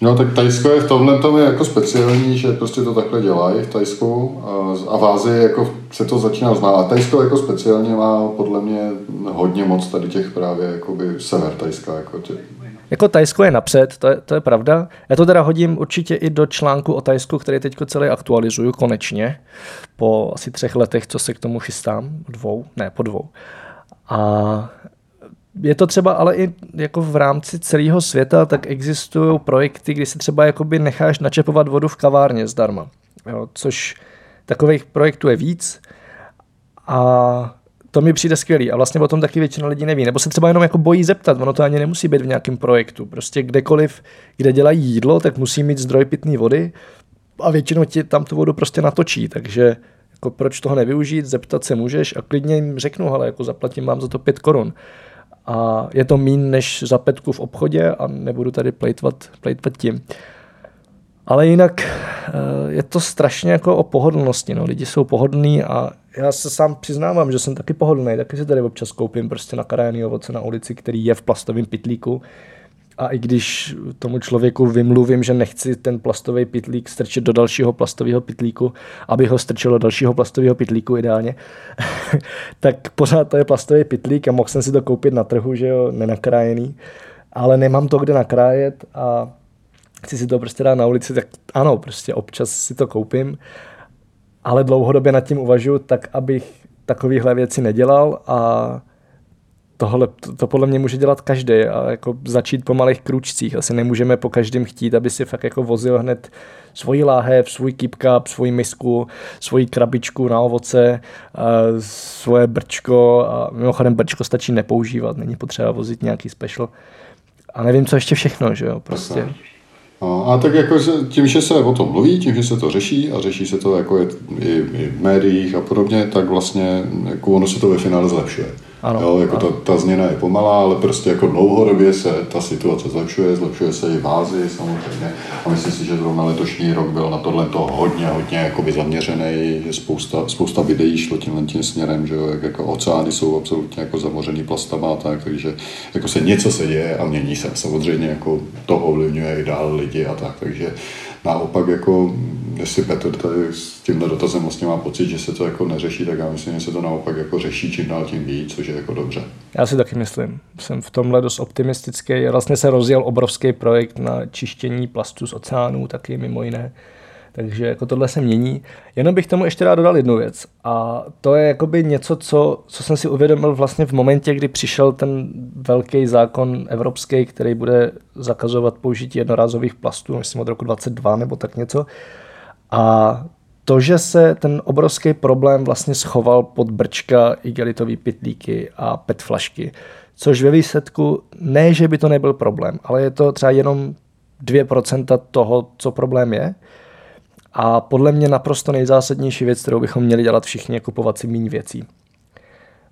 No tak Tajsko je v tomhle tom je jako speciální, že prostě to takhle dělají v Tajsku a v Ázii jako se to začíná znát. A Tajsko jako speciálně má podle mě hodně moc tady těch právě jakoby sever Tajska. Jako tě, jako Tajsko je napřed, to je, to je pravda. Já to teda hodím určitě i do článku o Tajsku, který teď celý aktualizuju konečně, po asi třech letech, co se k tomu chystám, dvou, ne, po dvou. A je to třeba ale i jako v rámci celého světa, tak existují projekty, kdy si třeba jakoby necháš načepovat vodu v kavárně zdarma. Jo, což takových projektů je víc a to mi přijde skvělý a vlastně o tom taky většina lidí neví. Nebo se třeba jenom jako bojí zeptat, ono to ani nemusí být v nějakém projektu. Prostě kdekoliv, kde dělají jídlo, tak musí mít zdroj pitné vody a většinou ti tam tu vodu prostě natočí, takže jako proč toho nevyužít, zeptat se můžeš a klidně jim řeknu, ale jako zaplatím vám za to pět korun. A je to mín než za petku v obchodě a nebudu tady plejtvat, plejtvat tím. Ale jinak eh, je to strašně jako o pohodlnosti. No. Lidi jsou pohodlní a já se sám přiznávám, že jsem taky pohodlný. Taky si tady občas koupím prostě na karajený ovoce na ulici, který je v plastovém pitlíku. A i když tomu člověku vymluvím, že nechci ten plastový pitlík strčit do dalšího plastového pitlíku, aby ho strčilo do dalšího plastového pitlíku ideálně, tak pořád to je plastový pitlík a mohl jsem si to koupit na trhu, že jo, nenakrájený. Ale nemám to kde nakrájet a chci si to prostě dát na ulici, tak ano, prostě občas si to koupím, ale dlouhodobě nad tím uvažuji tak, abych takovéhle věci nedělal a tohle, to, to podle mě může dělat každý a jako začít po malých kručcích. Asi nemůžeme po každém chtít, aby si fakt jako vozil hned svoji láhev, svůj keep cup, misku, svoji krabičku na ovoce, svoje brčko a mimochodem brčko stačí nepoužívat, není potřeba vozit nějaký special. A nevím, co ještě všechno, že jo, prostě. No, a tak jako tím, že se o tom mluví, tím, že se to řeší a řeší se to jako je, i, i v médiích a podobně, tak vlastně jako ono se to ve finále zlepšuje. Ano, jo, jako ano. Ta, ta změna je pomalá, ale prostě jako dlouhodobě se ta situace zlepšuje, zlepšuje se i v Ázii samozřejmě. A myslím si, že zrovna letošní rok byl na tohle to hodně, hodně jakoby zaměřený, že spousta, spousta videí šlo tímhle tím směrem, že jo, jak jako oceány jsou absolutně jako zamořený plastama, tak, takže jako se něco se děje a mění se. Samozřejmě jako to ovlivňuje i dál lidi a tak, takže naopak jako jestli Petr tady s tímhle dotazem vlastně má pocit, že se to jako neřeší, tak já myslím, že se to naopak jako řeší čím dál tím víc, což je jako dobře. Já si taky myslím. Jsem v tomhle dost optimistický. Vlastně se rozjel obrovský projekt na čištění plastu z oceánů, taky mimo jiné. Takže jako tohle se mění. Jenom bych tomu ještě rád dodal jednu věc. A to je jakoby něco, co, co jsem si uvědomil vlastně v momentě, kdy přišel ten velký zákon evropský, který bude zakazovat použití jednorázových plastů, myslím od roku 22 nebo tak něco. A to, že se ten obrovský problém vlastně schoval pod brčka, igelitový pitlíky a pet flašky, což ve výsledku ne, že by to nebyl problém, ale je to třeba jenom 2% toho, co problém je. A podle mě naprosto nejzásadnější věc, kterou bychom měli dělat všichni, je kupovat si méně věcí.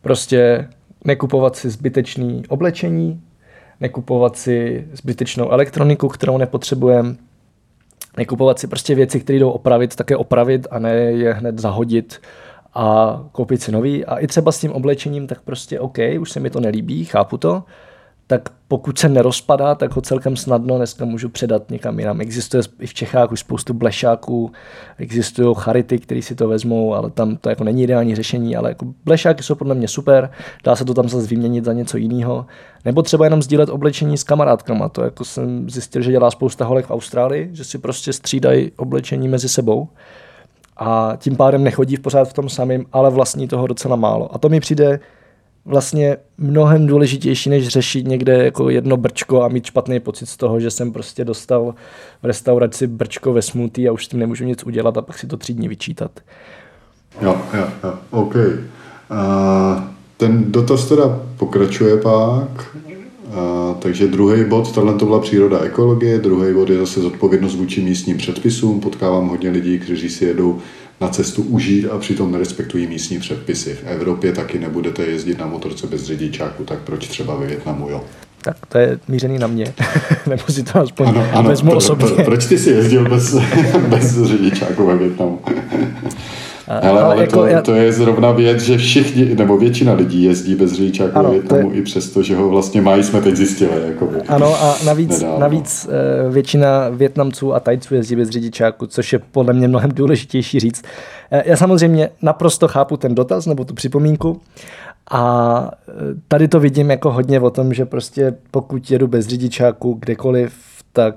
Prostě nekupovat si zbytečný oblečení, nekupovat si zbytečnou elektroniku, kterou nepotřebujeme, nekupovat si prostě věci, které jdou opravit, také opravit a ne je hned zahodit a koupit si nový. A i třeba s tím oblečením, tak prostě OK, už se mi to nelíbí, chápu to, tak pokud se nerozpadá, tak ho celkem snadno dneska můžu předat někam jinam. Existuje i v Čechách už spoustu blešáků, existují charity, které si to vezmou, ale tam to jako není ideální řešení, ale jako blešáky jsou podle mě super, dá se to tam zase vyměnit za něco jiného. Nebo třeba jenom sdílet oblečení s kamarádkama, to jako jsem zjistil, že dělá spousta holek v Austrálii, že si prostě střídají oblečení mezi sebou a tím pádem nechodí v pořád v tom samém, ale vlastní toho docela málo. A to mi přijde vlastně mnohem důležitější, než řešit někde jako jedno brčko a mít špatný pocit z toho, že jsem prostě dostal v restauraci brčko ve smutí a už s tím nemůžu nic udělat a pak si to tři dní vyčítat. Jo, jo, jo, OK. Uh, ten dotaz teda pokračuje pak. A, takže druhý bod, tohle to byla příroda ekologie, druhý bod je zase zodpovědnost vůči místním předpisům. Potkávám hodně lidí, kteří si jedou na cestu užít a přitom nerespektují místní předpisy. V Evropě taky nebudete jezdit na motorce bez řidičáku, tak proč třeba ve Větnamu, jo? Tak to je mířený na mě. Nebo si to aspoň ano, ano, vezmu pro, osobně. Pro, proč ty jsi jezdil bez, bez řidičáku ve Větnamu? Ale, ale, ale jako to, já... to je zrovna věc, že všichni, nebo většina lidí jezdí bez řidičáku ano, Větnamu je... i přesto, že ho vlastně mají, jsme teď zjistili. Jakoby, ano a navíc, navíc eh, většina Větnamců a Tajců jezdí bez řidičáku, což je podle mě mnohem důležitější říct. Eh, já samozřejmě naprosto chápu ten dotaz nebo tu připomínku a eh, tady to vidím jako hodně o tom, že prostě pokud jedu bez řidičáku kdekoliv, tak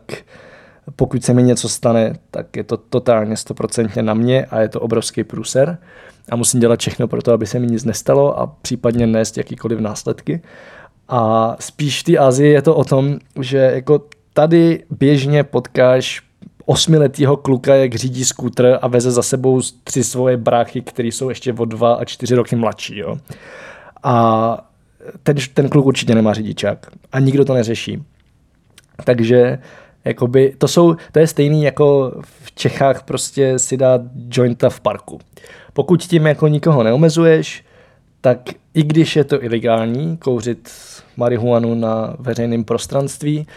pokud se mi něco stane, tak je to totálně stoprocentně na mě a je to obrovský průser a musím dělat všechno pro to, aby se mi nic nestalo a případně nést jakýkoliv následky. A spíš v té Azii je to o tom, že jako tady běžně potkáš osmiletýho kluka, jak řídí skútr a veze za sebou tři svoje bráchy, které jsou ještě o dva a čtyři roky mladší. Jo. A ten, ten kluk určitě nemá řidičák a nikdo to neřeší. Takže Jakoby, to, jsou, to je stejný jako v Čechách prostě si dát jointa v parku. Pokud tím jako nikoho neomezuješ, tak i když je to ilegální, kouřit marihuanu na veřejném prostranství,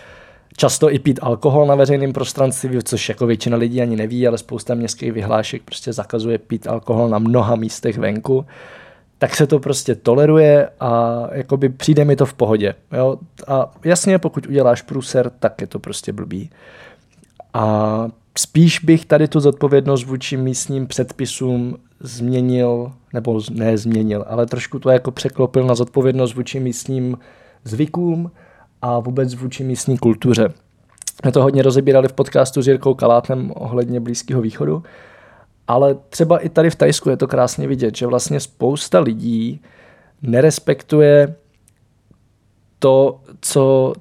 často i pít alkohol na veřejném prostranství, což jako většina lidí ani neví, ale spousta městských vyhlášek prostě zakazuje pít alkohol na mnoha místech venku, tak se to prostě toleruje a jakoby přijde mi to v pohodě. Jo? A jasně, pokud uděláš průser, tak je to prostě blbý. A spíš bych tady tu zodpovědnost vůči místním předpisům změnil, nebo ne změnil, ale trošku to jako překlopil na zodpovědnost vůči místním zvykům a vůbec vůči místní kultuře. My to hodně rozebírali v podcastu s Jirkou Kalátem ohledně Blízkého východu ale třeba i tady v Tajsku je to krásně vidět, že vlastně spousta lidí nerespektuje to, co,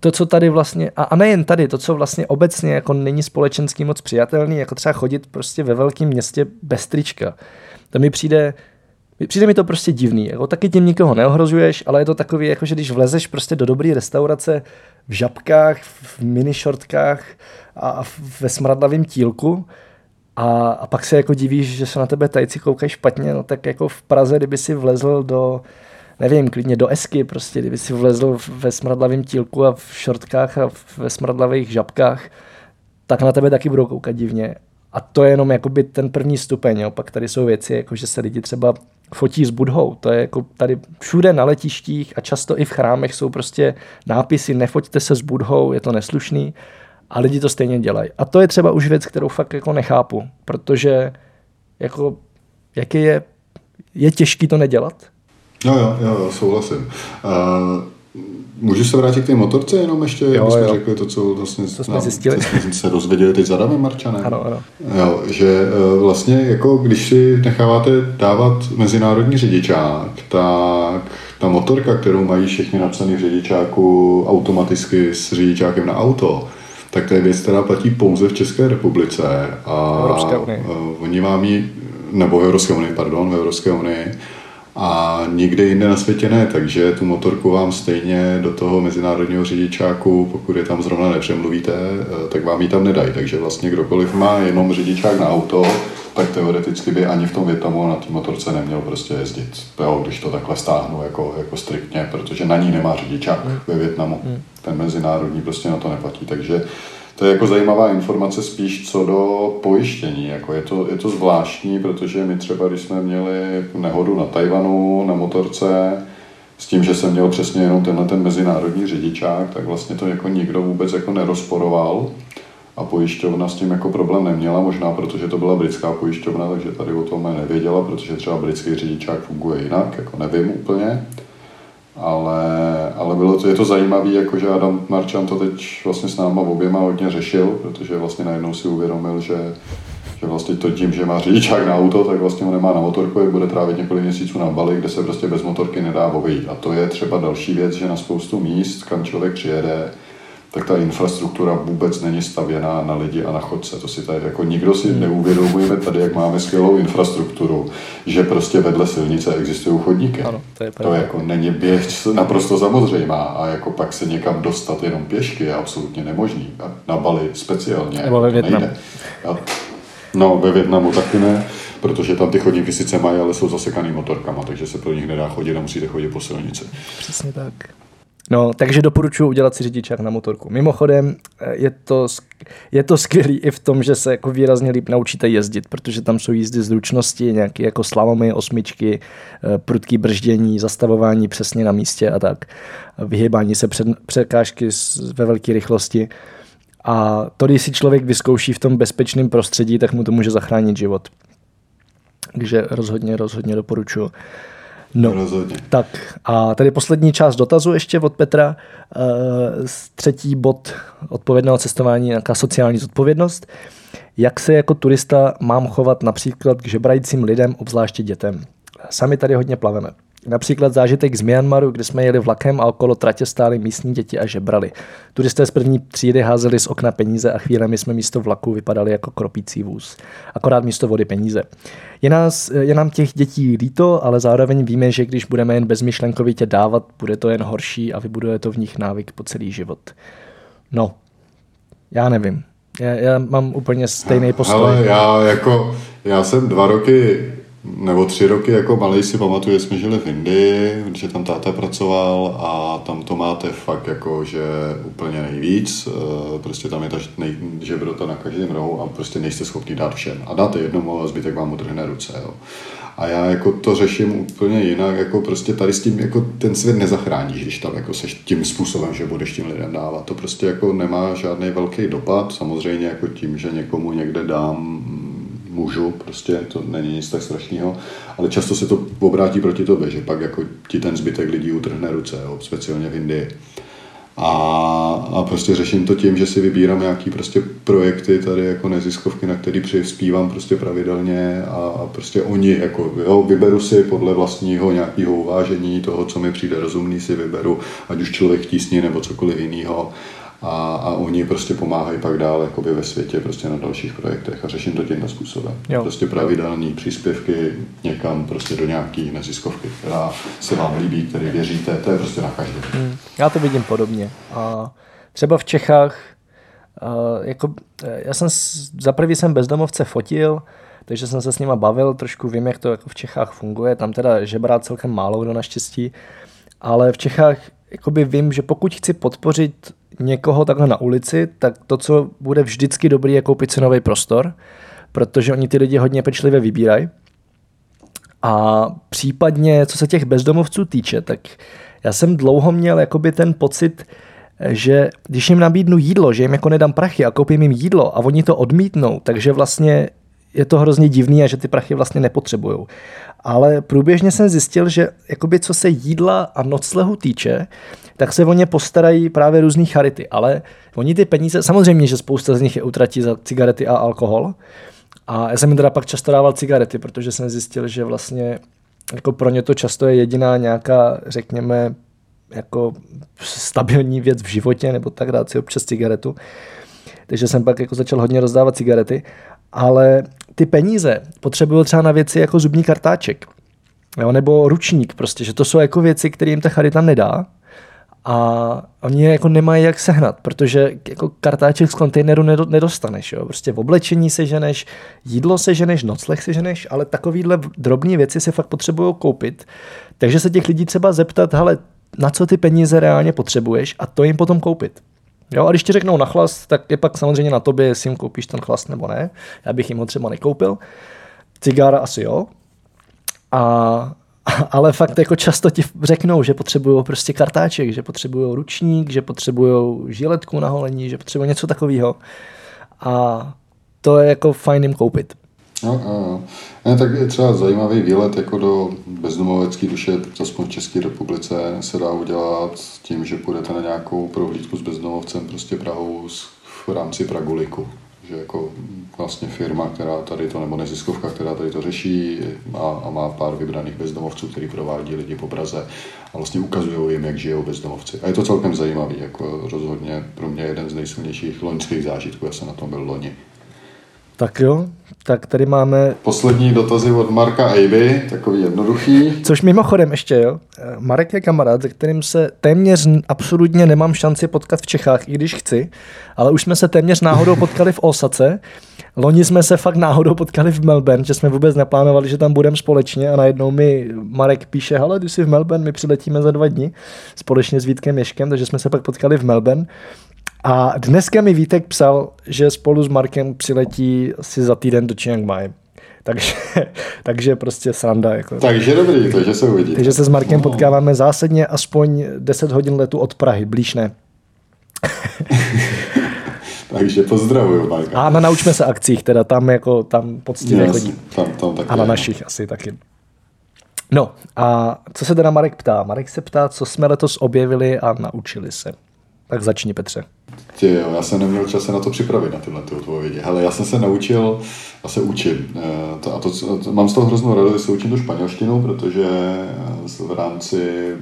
to, co tady vlastně, a, a nejen tady, to, co vlastně obecně jako není společenský moc přijatelný, jako třeba chodit prostě ve velkém městě bez trička. To mi přijde, Přijde mi to prostě divný. Jako, taky tím nikoho neohrožuješ, ale je to takový, jako že když vlezeš prostě do dobré restaurace v žabkách, v minišortkách a ve smradlavém tílku, a, a pak se jako divíš, že se na tebe tajci koukají špatně, no tak jako v Praze, kdyby si vlezl do, nevím, klidně do esky prostě, kdyby si vlezl ve smradlavém tílku a v šortkách a ve smradlavých žabkách, tak na tebe taky budou koukat divně. A to je jenom jakoby ten první stupeň. Jo. Pak tady jsou věci, jako že se lidi třeba fotí s budhou. To je jako tady všude na letištích a často i v chrámech jsou prostě nápisy nefoťte se s budhou, je to neslušný a lidi to stejně dělají. A to je třeba už věc, kterou fakt jako nechápu, protože jako, jaký je, je těžký to nedělat? No jo, jo, jo souhlasím. Uh, můžu se vrátit k té motorce jenom ještě, jo, jsme jo. řekli to, co vlastně to jsme, zjistili. Co jsme se dozvěděli teď za Davem Marčanem. Ano, ano. Jo, že uh, vlastně jako když si necháváte dávat mezinárodní řidičák, tak ta motorka, kterou mají všichni napsaný v řidičáku automaticky s řidičákem na auto, tak to je věc, která platí pouze v České republice. A Evropské unii. Oni vám ji, nebo v Evropské unii, pardon, v Evropské unii. A nikde jinde na světě ne, takže tu motorku vám stejně do toho mezinárodního řidičáku, pokud je tam zrovna nepřemluvíte, eh, tak vám ji tam nedají. Takže vlastně kdokoliv má jenom řidičák na auto, tak teoreticky by ani v tom Větnamu na té motorce neměl prostě jezdit. Jo, když to takhle stáhnu jako, jako striktně, protože na ní nemá řidičák hmm. ve Větnamu. Hmm. Ten mezinárodní prostě na to neplatí. Takže to je jako zajímavá informace spíš co do pojištění. Jako je, to, je to zvláštní, protože my třeba, když jsme měli nehodu na Tajvanu na motorce, s tím, že jsem měl přesně jenom tenhle ten mezinárodní řidičák, tak vlastně to jako nikdo vůbec jako nerozporoval a pojišťovna s tím jako problém neměla, možná protože to byla britská pojišťovna, takže tady o tom nevěděla, protože třeba britský řidičák funguje jinak, jako nevím úplně. Ale, ale bylo to, je to zajímavé, jako že Adam Marčan to teď vlastně s náma oběma hodně řešil, protože vlastně najednou si uvědomil, že, že vlastně to tím, že má řidičák na auto, tak vlastně ho nemá na motorku, jak bude trávit několik měsíců na Bali, kde se prostě bez motorky nedá obejít. A to je třeba další věc, že na spoustu míst, kam člověk přijede, tak ta infrastruktura vůbec není stavěná na lidi a na chodce. To si tady jako nikdo si hmm. neuvědomujeme tady, jak máme skvělou infrastrukturu, že prostě vedle silnice existují chodníky. Ano, to, je to jako není běh naprosto samozřejmá a jako pak se někam dostat jenom pěšky je absolutně nemožný. A na Bali speciálně. Nebo ve Větnamu. No, ve Větnamu taky ne, protože tam ty chodníky sice mají, ale jsou zasekaný motorkama, takže se pro nich nedá chodit a musíte chodit po silnici. Přesně tak. No, takže doporučuji udělat si řidičák na motorku. Mimochodem, eh, je to, je to skvělý i v tom, že se jako výrazně líp naučíte jezdit, protože tam jsou jízdy zručnosti, nějaké jako slalomy, osmičky, eh, prudký brždění, zastavování přesně na místě a tak, vyhybání se před, překážky ve velké rychlosti. A to, když si člověk vyzkouší v tom bezpečném prostředí, tak mu to může zachránit život. Takže rozhodně, rozhodně doporučuji. No, Rozhodně. tak a tady poslední část dotazu ještě od Petra. Uh, třetí bod odpovědného cestování, nějaká sociální zodpovědnost. Jak se jako turista mám chovat například k žebrajícím lidem, obzvláště dětem? Sami tady hodně plaveme. Například zážitek z Myanmaru, kde jsme jeli vlakem a okolo tratě stály místní děti a žebrali. Turisté z první třídy házeli z okna peníze a chvílemi jsme místo vlaku vypadali jako kropící vůz. Akorát místo vody peníze. Je, nás, je nám těch dětí líto, ale zároveň víme, že když budeme jen bezmyšlenkovitě dávat, bude to jen horší a vybuduje to v nich návyk po celý život. No, já nevím. Já, já mám úplně stejný postoj. Ale já jako, já jsem dva roky nebo tři roky jako malý si pamatuju, jsme žili v Indii, že tam táta pracoval a tam to máte fakt jako, že úplně nejvíc, eh, prostě tam je ta žebrota na každém rohu a prostě nejste schopni dát všem. A dáte jednomu a zbytek vám utrhne ruce, jo. A já jako to řeším úplně jinak, jako prostě tady s tím jako ten svět nezachráníš, když tam jako seš tím způsobem, že budeš tím lidem dávat. To prostě jako nemá žádný velký dopad, samozřejmě jako tím, že někomu někde dám můžu, prostě to není nic tak strašného, ale často se to obrátí proti tobě, že pak jako ti ten zbytek lidí utrhne ruce, jo, speciálně v Indii. A, a prostě řeším to tím, že si vybírám nějaký prostě projekty tady jako neziskovky, na který přispívám prostě pravidelně a, a prostě oni jako, jo, vyberu si podle vlastního nějakého uvážení toho, co mi přijde rozumný, si vyberu, ať už člověk tísní nebo cokoliv jiného a, a oni prostě pomáhají pak dál jakoby ve světě prostě na dalších projektech a řeším to tímhle způsobem. Jo. Prostě pravidelné příspěvky někam prostě do nějaký neziskovky, která se vám líbí, který věříte, to je prostě na každém. Hmm. Já to vidím podobně. A třeba v Čechách, jako, já jsem za prvý jsem bezdomovce fotil, takže jsem se s nima bavil, trošku vím, jak to jako v Čechách funguje, tam teda žebrá celkem málo kdo naštěstí, ale v Čechách jakoby vím, že pokud chci podpořit někoho takhle na ulici, tak to, co bude vždycky dobrý, je koupit si nový prostor, protože oni ty lidi hodně pečlivě vybírají. A případně, co se těch bezdomovců týče, tak já jsem dlouho měl jakoby ten pocit, že když jim nabídnu jídlo, že jim jako nedám prachy a koupím jim jídlo a oni to odmítnou, takže vlastně je to hrozně divný a že ty prachy vlastně nepotřebují. Ale průběžně jsem zjistil, že jakoby co se jídla a noclehu týče, tak se o ně postarají právě různý charity. Ale oni ty peníze, samozřejmě, že spousta z nich je utratí za cigarety a alkohol. A já jsem jim teda pak často dával cigarety, protože jsem zjistil, že vlastně jako pro ně to často je jediná nějaká, řekněme, jako stabilní věc v životě, nebo tak dát si občas cigaretu. Takže jsem pak jako začal hodně rozdávat cigarety ale ty peníze potřebují třeba na věci jako zubní kartáček, jo, nebo ručník prostě, že to jsou jako věci, které jim ta charita nedá a oni je jako nemají jak sehnat, protože jako kartáček z kontejneru nedostaneš, jo. prostě v oblečení se ženeš, jídlo se ženeš, nocleh se ženeš, ale takovýhle drobné věci se fakt potřebují koupit, takže se těch lidí třeba zeptat, hele, na co ty peníze reálně potřebuješ a to jim potom koupit. Jo, a když ti řeknou na chlast, tak je pak samozřejmě na tobě, jestli jim koupíš ten chlast nebo ne. Já bych jim ho třeba nekoupil. Cigára asi jo. A, ale fakt jako často ti řeknou, že potřebují prostě kartáček, že potřebují ručník, že potřebují žiletku na holení, že potřebují něco takového. A to je jako fajn jim koupit. No, no. Ne, tak je třeba zajímavý výlet jako do bezdomovecké duše, aspoň v České republice se dá udělat tím, že půjdete na nějakou prohlídku s bezdomovcem prostě Prahou v rámci Praguliku. Že jako vlastně firma, která tady to, nebo neziskovka, která tady to řeší a, a má pár vybraných bezdomovců, který provádí lidi po Praze a vlastně ukazují jim, jak žijou bezdomovci. A je to celkem zajímavý, jako rozhodně pro mě jeden z nejsilnějších loňských zážitků, já jsem na tom byl loni. Tak jo, tak tady máme... Poslední dotazy od Marka Ejby, takový jednoduchý. Což mimochodem ještě, jo. Marek je kamarád, se kterým se téměř absolutně nemám šanci potkat v Čechách, i když chci, ale už jsme se téměř náhodou potkali v Osace. Loni jsme se fakt náhodou potkali v Melbourne, že jsme vůbec neplánovali, že tam budeme společně a najednou mi Marek píše, ale ty jsi v Melbourne, my přiletíme za dva dny společně s Vítkem Ješkem, takže jsme se pak potkali v Melbourne. A dneska mi Vítek psal, že spolu s Markem přiletí asi za týden do Chiang Mai. Takže, takže prostě sranda. Jako. Takže dobrý, takže se uvidí. Takže se s Markem no. potkáváme zásadně aspoň 10 hodin letu od Prahy, blíž ne. takže pozdravuju, Marka. A na naučme se akcích, teda tam jako tam poctivě Yes, chodí. tam, tam taky A na je. našich asi taky. No a co se teda Marek ptá? Marek se ptá, co jsme letos objevili a naučili se. Tak začni, Petře. Ty jo, já jsem neměl čas se na to připravit, na tyhle ty odpovědi. Hele, já jsem se naučil a se učím. Eh, To, a to, to, mám z toho hroznou radost, že se učím tu španělštinu, protože eh, v rámci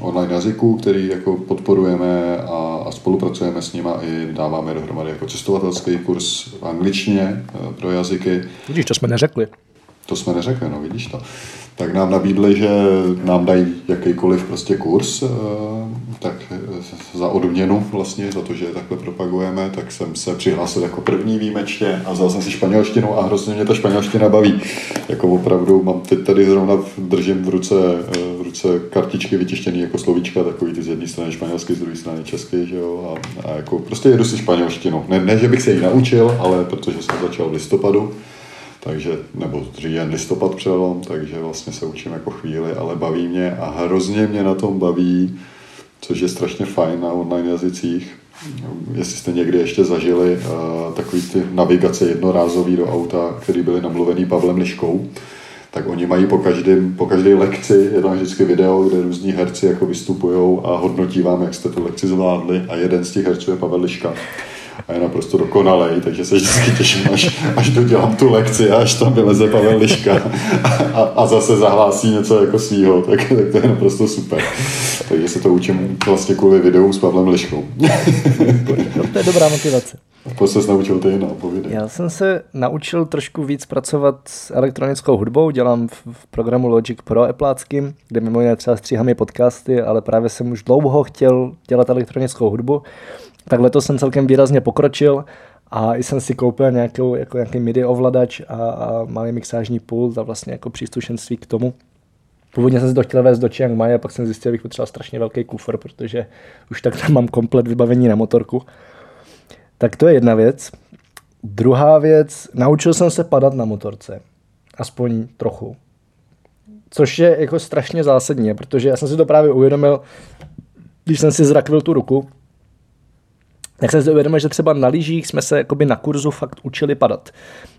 online jazyků, který jako podporujeme a, a spolupracujeme s nima i dáváme dohromady jako cestovatelský kurz v angličtině eh, pro jazyky. Vidíš, to jsme neřekli. To jsme neřekli, no vidíš to. Tak nám nabídli, že nám dají jakýkoliv prostě kurz, eh, tak eh, za odměnu vlastně, za to, že je takhle propagujeme, tak jsem se přihlásil jako první výjimečně a vzal jsem si španělštinu a hrozně mě ta španělština baví. Jako opravdu mám teď tady zrovna držím v ruce, eh, v ruce kartičky vytištěné jako slovíčka, takový ty z jedné strany španělský, z druhé strany český, že jo, a, a jako prostě jedu si španělštinu. Ne, ne, že bych se ji naučil, ale protože jsem začal v listopadu, takže, nebo říjen listopad přelom, takže vlastně se učím jako chvíli, ale baví mě a hrozně mě na tom baví, což je strašně fajn na online jazycích. Jestli jste někdy ještě zažili uh, takový ty navigace jednorázový do auta, které byly namluvený Pavlem Liškou, tak oni mají po, každém, po každé lekci, je tam vždycky video, kde různí herci jako vystupují a hodnotí vám, jak jste tu lekci zvládli a jeden z těch herců je Pavel Liška a je naprosto dokonalej, takže se vždycky těším, až, až dodělám tu lekci a až tam vyleze Pavel Liška a, a zase zahlásí něco jako svýho, tak, tak to je naprosto super. Takže se to učím vlastně kvůli videu s Pavlem Liškou. No, to je dobrá motivace. Pojď se naučil ty jiná, povídej. Já jsem se naučil trošku víc pracovat s elektronickou hudbou, dělám v, v programu Logic Pro Appleáckým, kde mimo jiné třeba stříhám i podcasty, ale právě jsem už dlouho chtěl dělat elektronickou hudbu, tak letos jsem celkem výrazně pokročil a i jsem si koupil nějakou, jako nějaký MIDI ovladač a, a malý mixážní pult a vlastně jako příslušenství k tomu. Původně jsem si to chtěl vést do Chiang Mai a pak jsem zjistil, že bych potřeboval strašně velký kufr, protože už tak tam mám komplet vybavení na motorku. Tak to je jedna věc. Druhá věc, naučil jsem se padat na motorce. Aspoň trochu. Což je jako strašně zásadní, protože já jsem si to právě uvědomil, když jsem si zrakvil tu ruku, jak jsem si uvědomil, že třeba na lyžích jsme se jakoby na kurzu fakt učili padat.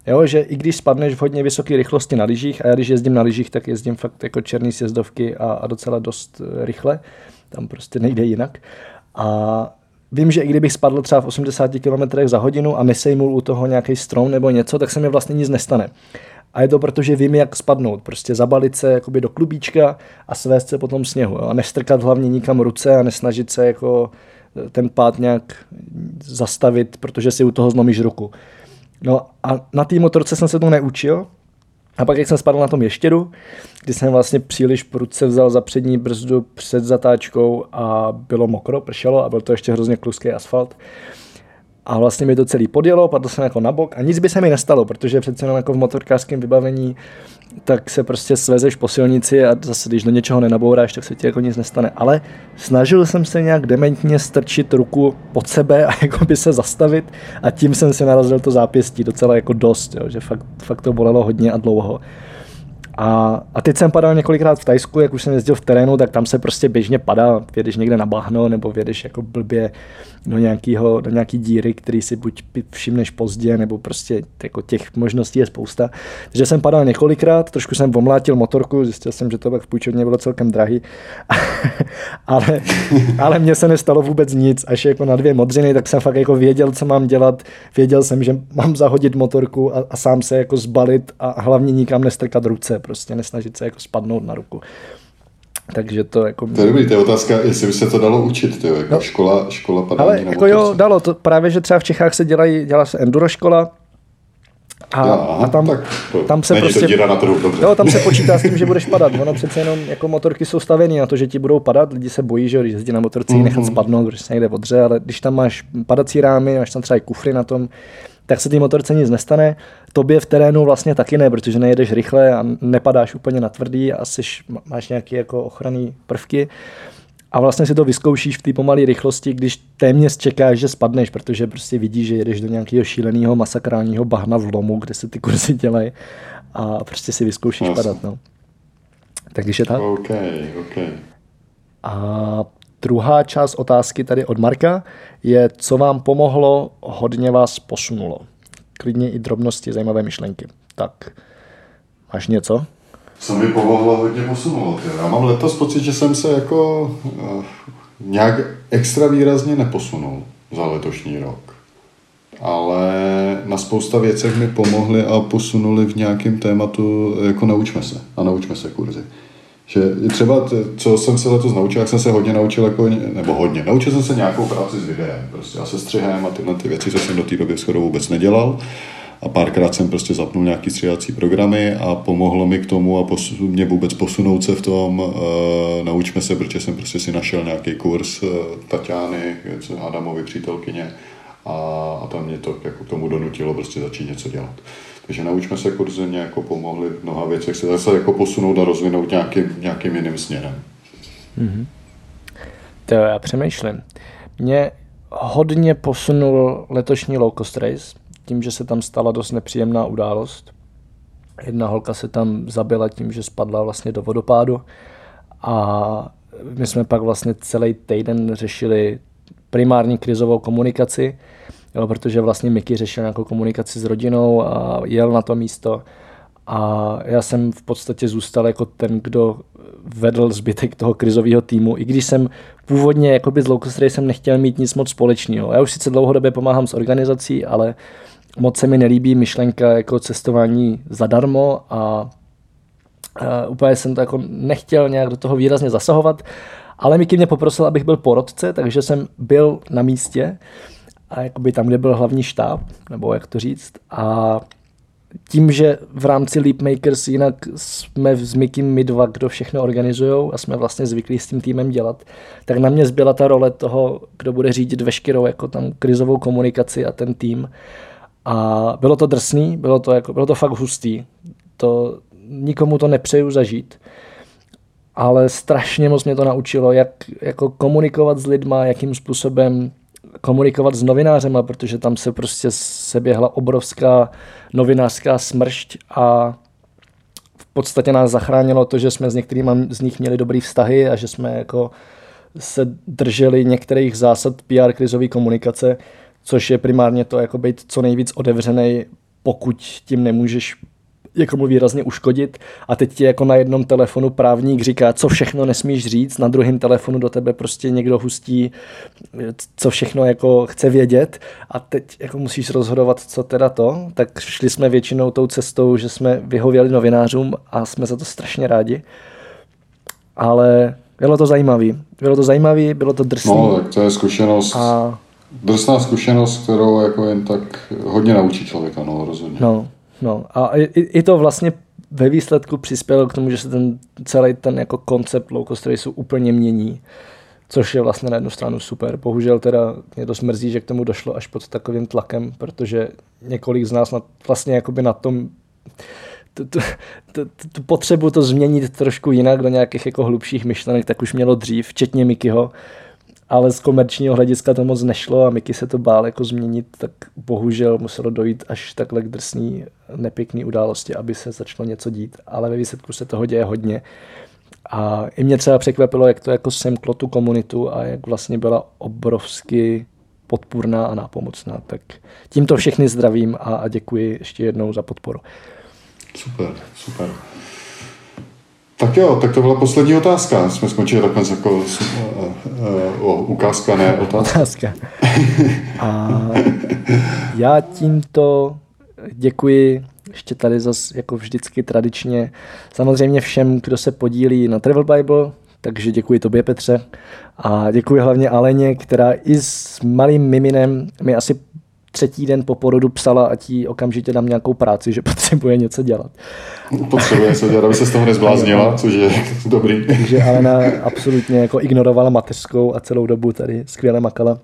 Jo, že i když spadneš v hodně vysoké rychlosti na lyžích, a já když jezdím na lyžích, tak jezdím fakt jako černý sjezdovky a, a docela dost eh, rychle, tam prostě nejde jinak. A vím, že i kdybych spadl třeba v 80 km za hodinu a nesejmul u toho nějaký strom nebo něco, tak se mi vlastně nic nestane. A je to proto, že vím, jak spadnout. Prostě zabalit se jakoby do klubíčka a svést se potom sněhu. Jo? A nestrkat hlavně nikam ruce a nesnažit se jako ten pád nějak zastavit, protože si u toho zlomíš ruku. No a na té motorce jsem se to neučil, a pak, jak jsem spadl na tom ještěru, kdy jsem vlastně příliš prudce vzal za přední brzdu před zatáčkou a bylo mokro, pršelo a byl to ještě hrozně kluský asfalt. A vlastně mi to celý podjelo, padl jsem jako na bok a nic by se mi nestalo, protože přece jenom jako v motorkářském vybavení tak se prostě svezeš po silnici a zase, když do něčeho nenabouráš, tak se ti jako nic nestane. Ale snažil jsem se nějak dementně strčit ruku pod sebe a jako by se zastavit a tím jsem si narazil to zápěstí docela jako dost, jo, že fakt, fakt to bolelo hodně a dlouho. A, a teď jsem padal několikrát v Tajsku, jak už jsem jezdil v terénu, tak tam se prostě běžně padá, vědeš někde na bahno, nebo vědeš jako blbě do, nějakýho, do nějaký díry, který si buď všimneš pozdě, nebo prostě jako těch možností je spousta. Takže jsem padal několikrát, trošku jsem omlátil motorku, zjistil jsem, že to pak v půjčovně bylo celkem drahý, ale, ale mně se nestalo vůbec nic, až jako na dvě modřiny, tak jsem fakt jako věděl, co mám dělat, věděl jsem, že mám zahodit motorku a, a sám se jako zbalit a hlavně nikam nestrkat ruce, prostě nesnažit se jako spadnout na ruku. Takže to jako... To je dobrý, to je otázka, jestli by se to dalo učit, tyjo, jako no. škola, škola padání Ale na jako jo, dalo, to právě, že třeba v Čechách se dělají, dělá se enduro škola, a, já, a tam, tak to, tam se prostě, to na trhu, dobře. Jo, tam se počítá s tím, že budeš padat. Ono přece jenom jako motorky jsou stavěny na to, že ti budou padat. Lidi se bojí, že když jezdí na motorce, mm-hmm. nechat spadnout, protože se někde odře, ale když tam máš padací rámy, máš tam třeba i kufry na tom, tak se té motorce nic nestane. Tobě v terénu vlastně taky ne, protože nejedeš rychle a nepadáš úplně na tvrdý a jsi, máš nějaké jako ochranné prvky. A vlastně si to vyzkoušíš v té pomalé rychlosti, když téměř čekáš, že spadneš, protože prostě vidíš, že jedeš do nějakého šíleného masakrálního bahna v lomu, kde se ty kurzy dělají a prostě si vyzkoušíš padat. No. Tak když je tak. Okay, okay. A druhá část otázky tady od Marka je, co vám pomohlo, hodně vás posunulo. Klidně i drobnosti, zajímavé myšlenky. Tak, máš něco? Co mi pomohlo, hodně posunulo. Já mám letos pocit, že jsem se jako uh, nějak extra výrazně neposunul za letošní rok. Ale na spousta věcech mi pomohly a posunuli v nějakém tématu, jako naučme se a naučme se kurzy. Že třeba, co jsem se letos naučil, jak jsem se hodně naučil, jako, nebo hodně, naučil jsem se nějakou práci s videem, prostě a se střihem a tyhle ty věci, co jsem do té doby skoro vůbec nedělal. A párkrát jsem prostě zapnul nějaký stříhací programy a pomohlo mi k tomu a posu, mě vůbec posunout se v tom, uh, naučme se, protože jsem prostě si našel nějaký kurz uh, Tatiany, Adamovi přítelkyně, a, a tam mě to jako k tomu donutilo prostě začít něco dělat. Takže naučme se kurzy mě jako pomohli v mnoha věcech se zase jako posunout a rozvinout nějakým, nějakým jiným směrem. Mm-hmm. To já přemýšlím. Mě hodně posunul letošní low cost race, tím, že se tam stala dost nepříjemná událost. Jedna holka se tam zabila tím, že spadla vlastně do vodopádu a my jsme pak vlastně celý týden řešili primární krizovou komunikaci, jo, protože vlastně Miky řešil nějakou komunikaci s rodinou a jel na to místo. A já jsem v podstatě zůstal jako ten, kdo vedl zbytek toho krizového týmu, i když jsem původně jakoby z Locust jsem nechtěl mít nic moc společného. Já už sice dlouhodobě pomáhám s organizací, ale moc se mi nelíbí myšlenka jako cestování zadarmo a, a úplně jsem to jako nechtěl nějak do toho výrazně zasahovat, ale Miky mě poprosil, abych byl porodce, takže jsem byl na místě a jakoby tam, kde byl hlavní štáb, nebo jak to říct. A tím, že v rámci Leapmakers jinak jsme s Mikým my dva, kdo všechno organizují a jsme vlastně zvyklí s tím týmem dělat, tak na mě zbyla ta role toho, kdo bude řídit veškerou jako tam krizovou komunikaci a ten tým. A bylo to drsný, bylo to, jako, bylo to fakt hustý. To, nikomu to nepřeju zažít, ale strašně moc mě to naučilo, jak jako komunikovat s lidma, jakým způsobem komunikovat s novinářema, protože tam se prostě seběhla obrovská novinářská smršť a v podstatě nás zachránilo to, že jsme s některými z nich měli dobrý vztahy a že jsme jako se drželi některých zásad PR krizové komunikace, což je primárně to jako být co nejvíc otevřený, pokud tím nemůžeš někomu výrazně uškodit a teď ti jako na jednom telefonu právník říká, co všechno nesmíš říct, na druhém telefonu do tebe prostě někdo hustí, co všechno jako chce vědět a teď jako musíš rozhodovat, co teda to, tak šli jsme většinou tou cestou, že jsme vyhověli novinářům a jsme za to strašně rádi. Ale bylo to zajímavé. Bylo to zajímavé, bylo to drsné. No, tak to je zkušenost. A... Drsná zkušenost, kterou jako jen tak hodně naučí člověka, no, rozhodně. No, No a i, i to vlastně ve výsledku přispělo k tomu, že se ten celý ten jako koncept low cost raceu úplně mění, což je vlastně na jednu stranu super. Bohužel teda mě to smrzí, že k tomu došlo až pod takovým tlakem, protože několik z nás na, vlastně jakoby na tom tu, tu, tu, tu potřebu to změnit trošku jinak do nějakých jako hlubších myšlenek, tak už mělo dřív, včetně Mikyho. Ale z komerčního hlediska to moc nešlo a Miky se to bál jako změnit, tak bohužel muselo dojít až takhle k drsný, nepěkný události, aby se začalo něco dít, ale ve výsledku se toho děje hodně. A i mě třeba překvapilo, jak to jako semklo tu komunitu a jak vlastně byla obrovsky podpůrná a nápomocná. Tak tímto všechny zdravím a, a děkuji ještě jednou za podporu. Super, super. Tak jo, tak to byla poslední otázka. Jsme skončili takhle jako uh, uh, ukázka, ne otázka. otázka. A já tímto děkuji ještě tady zase jako vždycky tradičně samozřejmě všem, kdo se podílí na Travel Bible, takže děkuji tobě Petře a děkuji hlavně Aleně, která i s malým miminem mi asi třetí den po porodu psala, ať jí okamžitě dám nějakou práci, že potřebuje něco dělat. Potřebuje se dělat, aby se z toho nezbláznila, což je dobrý. Takže Alena absolutně jako ignorovala mateřskou a celou dobu tady skvěle makala.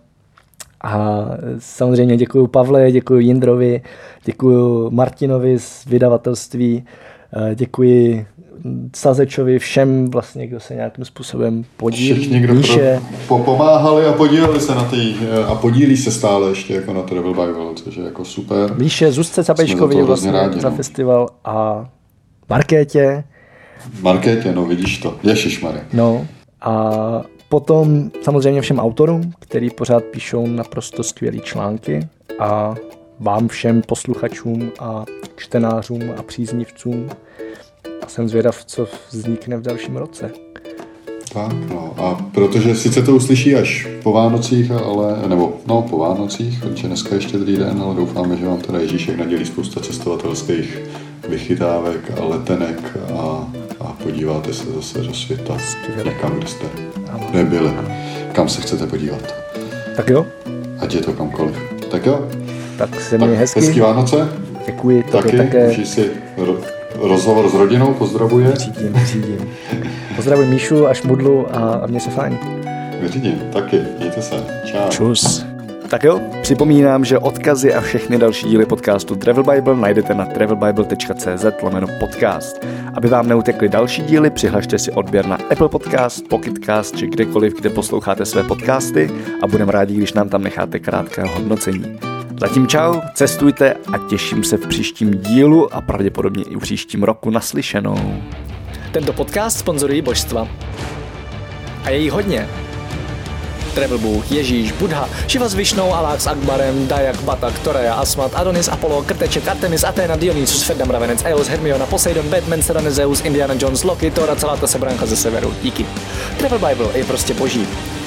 A samozřejmě děkuji Pavle, děkuji Jindrovi, děkuji Martinovi z vydavatelství, děkuji Sazečovi, všem vlastně, kdo se nějakým způsobem podílí. Všichni, kdo Míše. po, pomáhali a podíleli se na ty a podílí se stále ještě jako na Travel Bible, což je jako super. Míše, Zuzce Capečkovi za vlastně rádi, za no. festival a Markétě. Markétě, no vidíš to, ježišmarja. No a potom samozřejmě všem autorům, který pořád píšou naprosto skvělé články a vám všem posluchačům a čtenářům a příznivcům a jsem zvědav, co vznikne v dalším roce. Tak, no. A protože sice to uslyší až po Vánocích, ale, nebo no, po Vánocích, protože dneska ještě druhý den, ale doufáme, že vám teda Ježíšek nadělí spousta cestovatelských vychytávek a letenek a, a podíváte se zase do světa Skvěle. někam, kde jste ano. nebyli. Ano. Kam se chcete podívat. Tak jo. Ať je to kamkoliv. Tak jo. Tak se mi hezky. Hezký Vánoce. Děkuji. Taky, také. si rozhovor s rodinou, pozdravuje. Řídím, řídím. Pozdravuji Míšu a Šmudlu a, a mě se fajn. Vyřídím, taky, mějte se. Čau. Čus. Tak jo, připomínám, že odkazy a všechny další díly podcastu Travel Bible najdete na travelbible.cz lomeno podcast. Aby vám neutekly další díly, přihlašte si odběr na Apple Podcast, Pocketcast či kdekoliv, kde posloucháte své podcasty a budeme rádi, když nám tam necháte krátké hodnocení. Zatím čau, cestujte a těším se v příštím dílu a pravděpodobně i v příštím roku naslyšenou. Tento podcast sponzorují božstva. A je jí hodně. Travel Bůh, Ježíš, Buddha, Shiva s Višnou, Alák s Akbarem, Dayak, Batak, Toreja, Asmat, Adonis, Apollo, Krteček, Artemis, Athena, Dionysus, Ferdam, Ravenec, Eos, Hermiona, Poseidon, Batman, Serena, Zeus, Indiana Jones, Loki, Tora, celá ta sebranka ze severu. Díky. Travel Bible je prostě boží.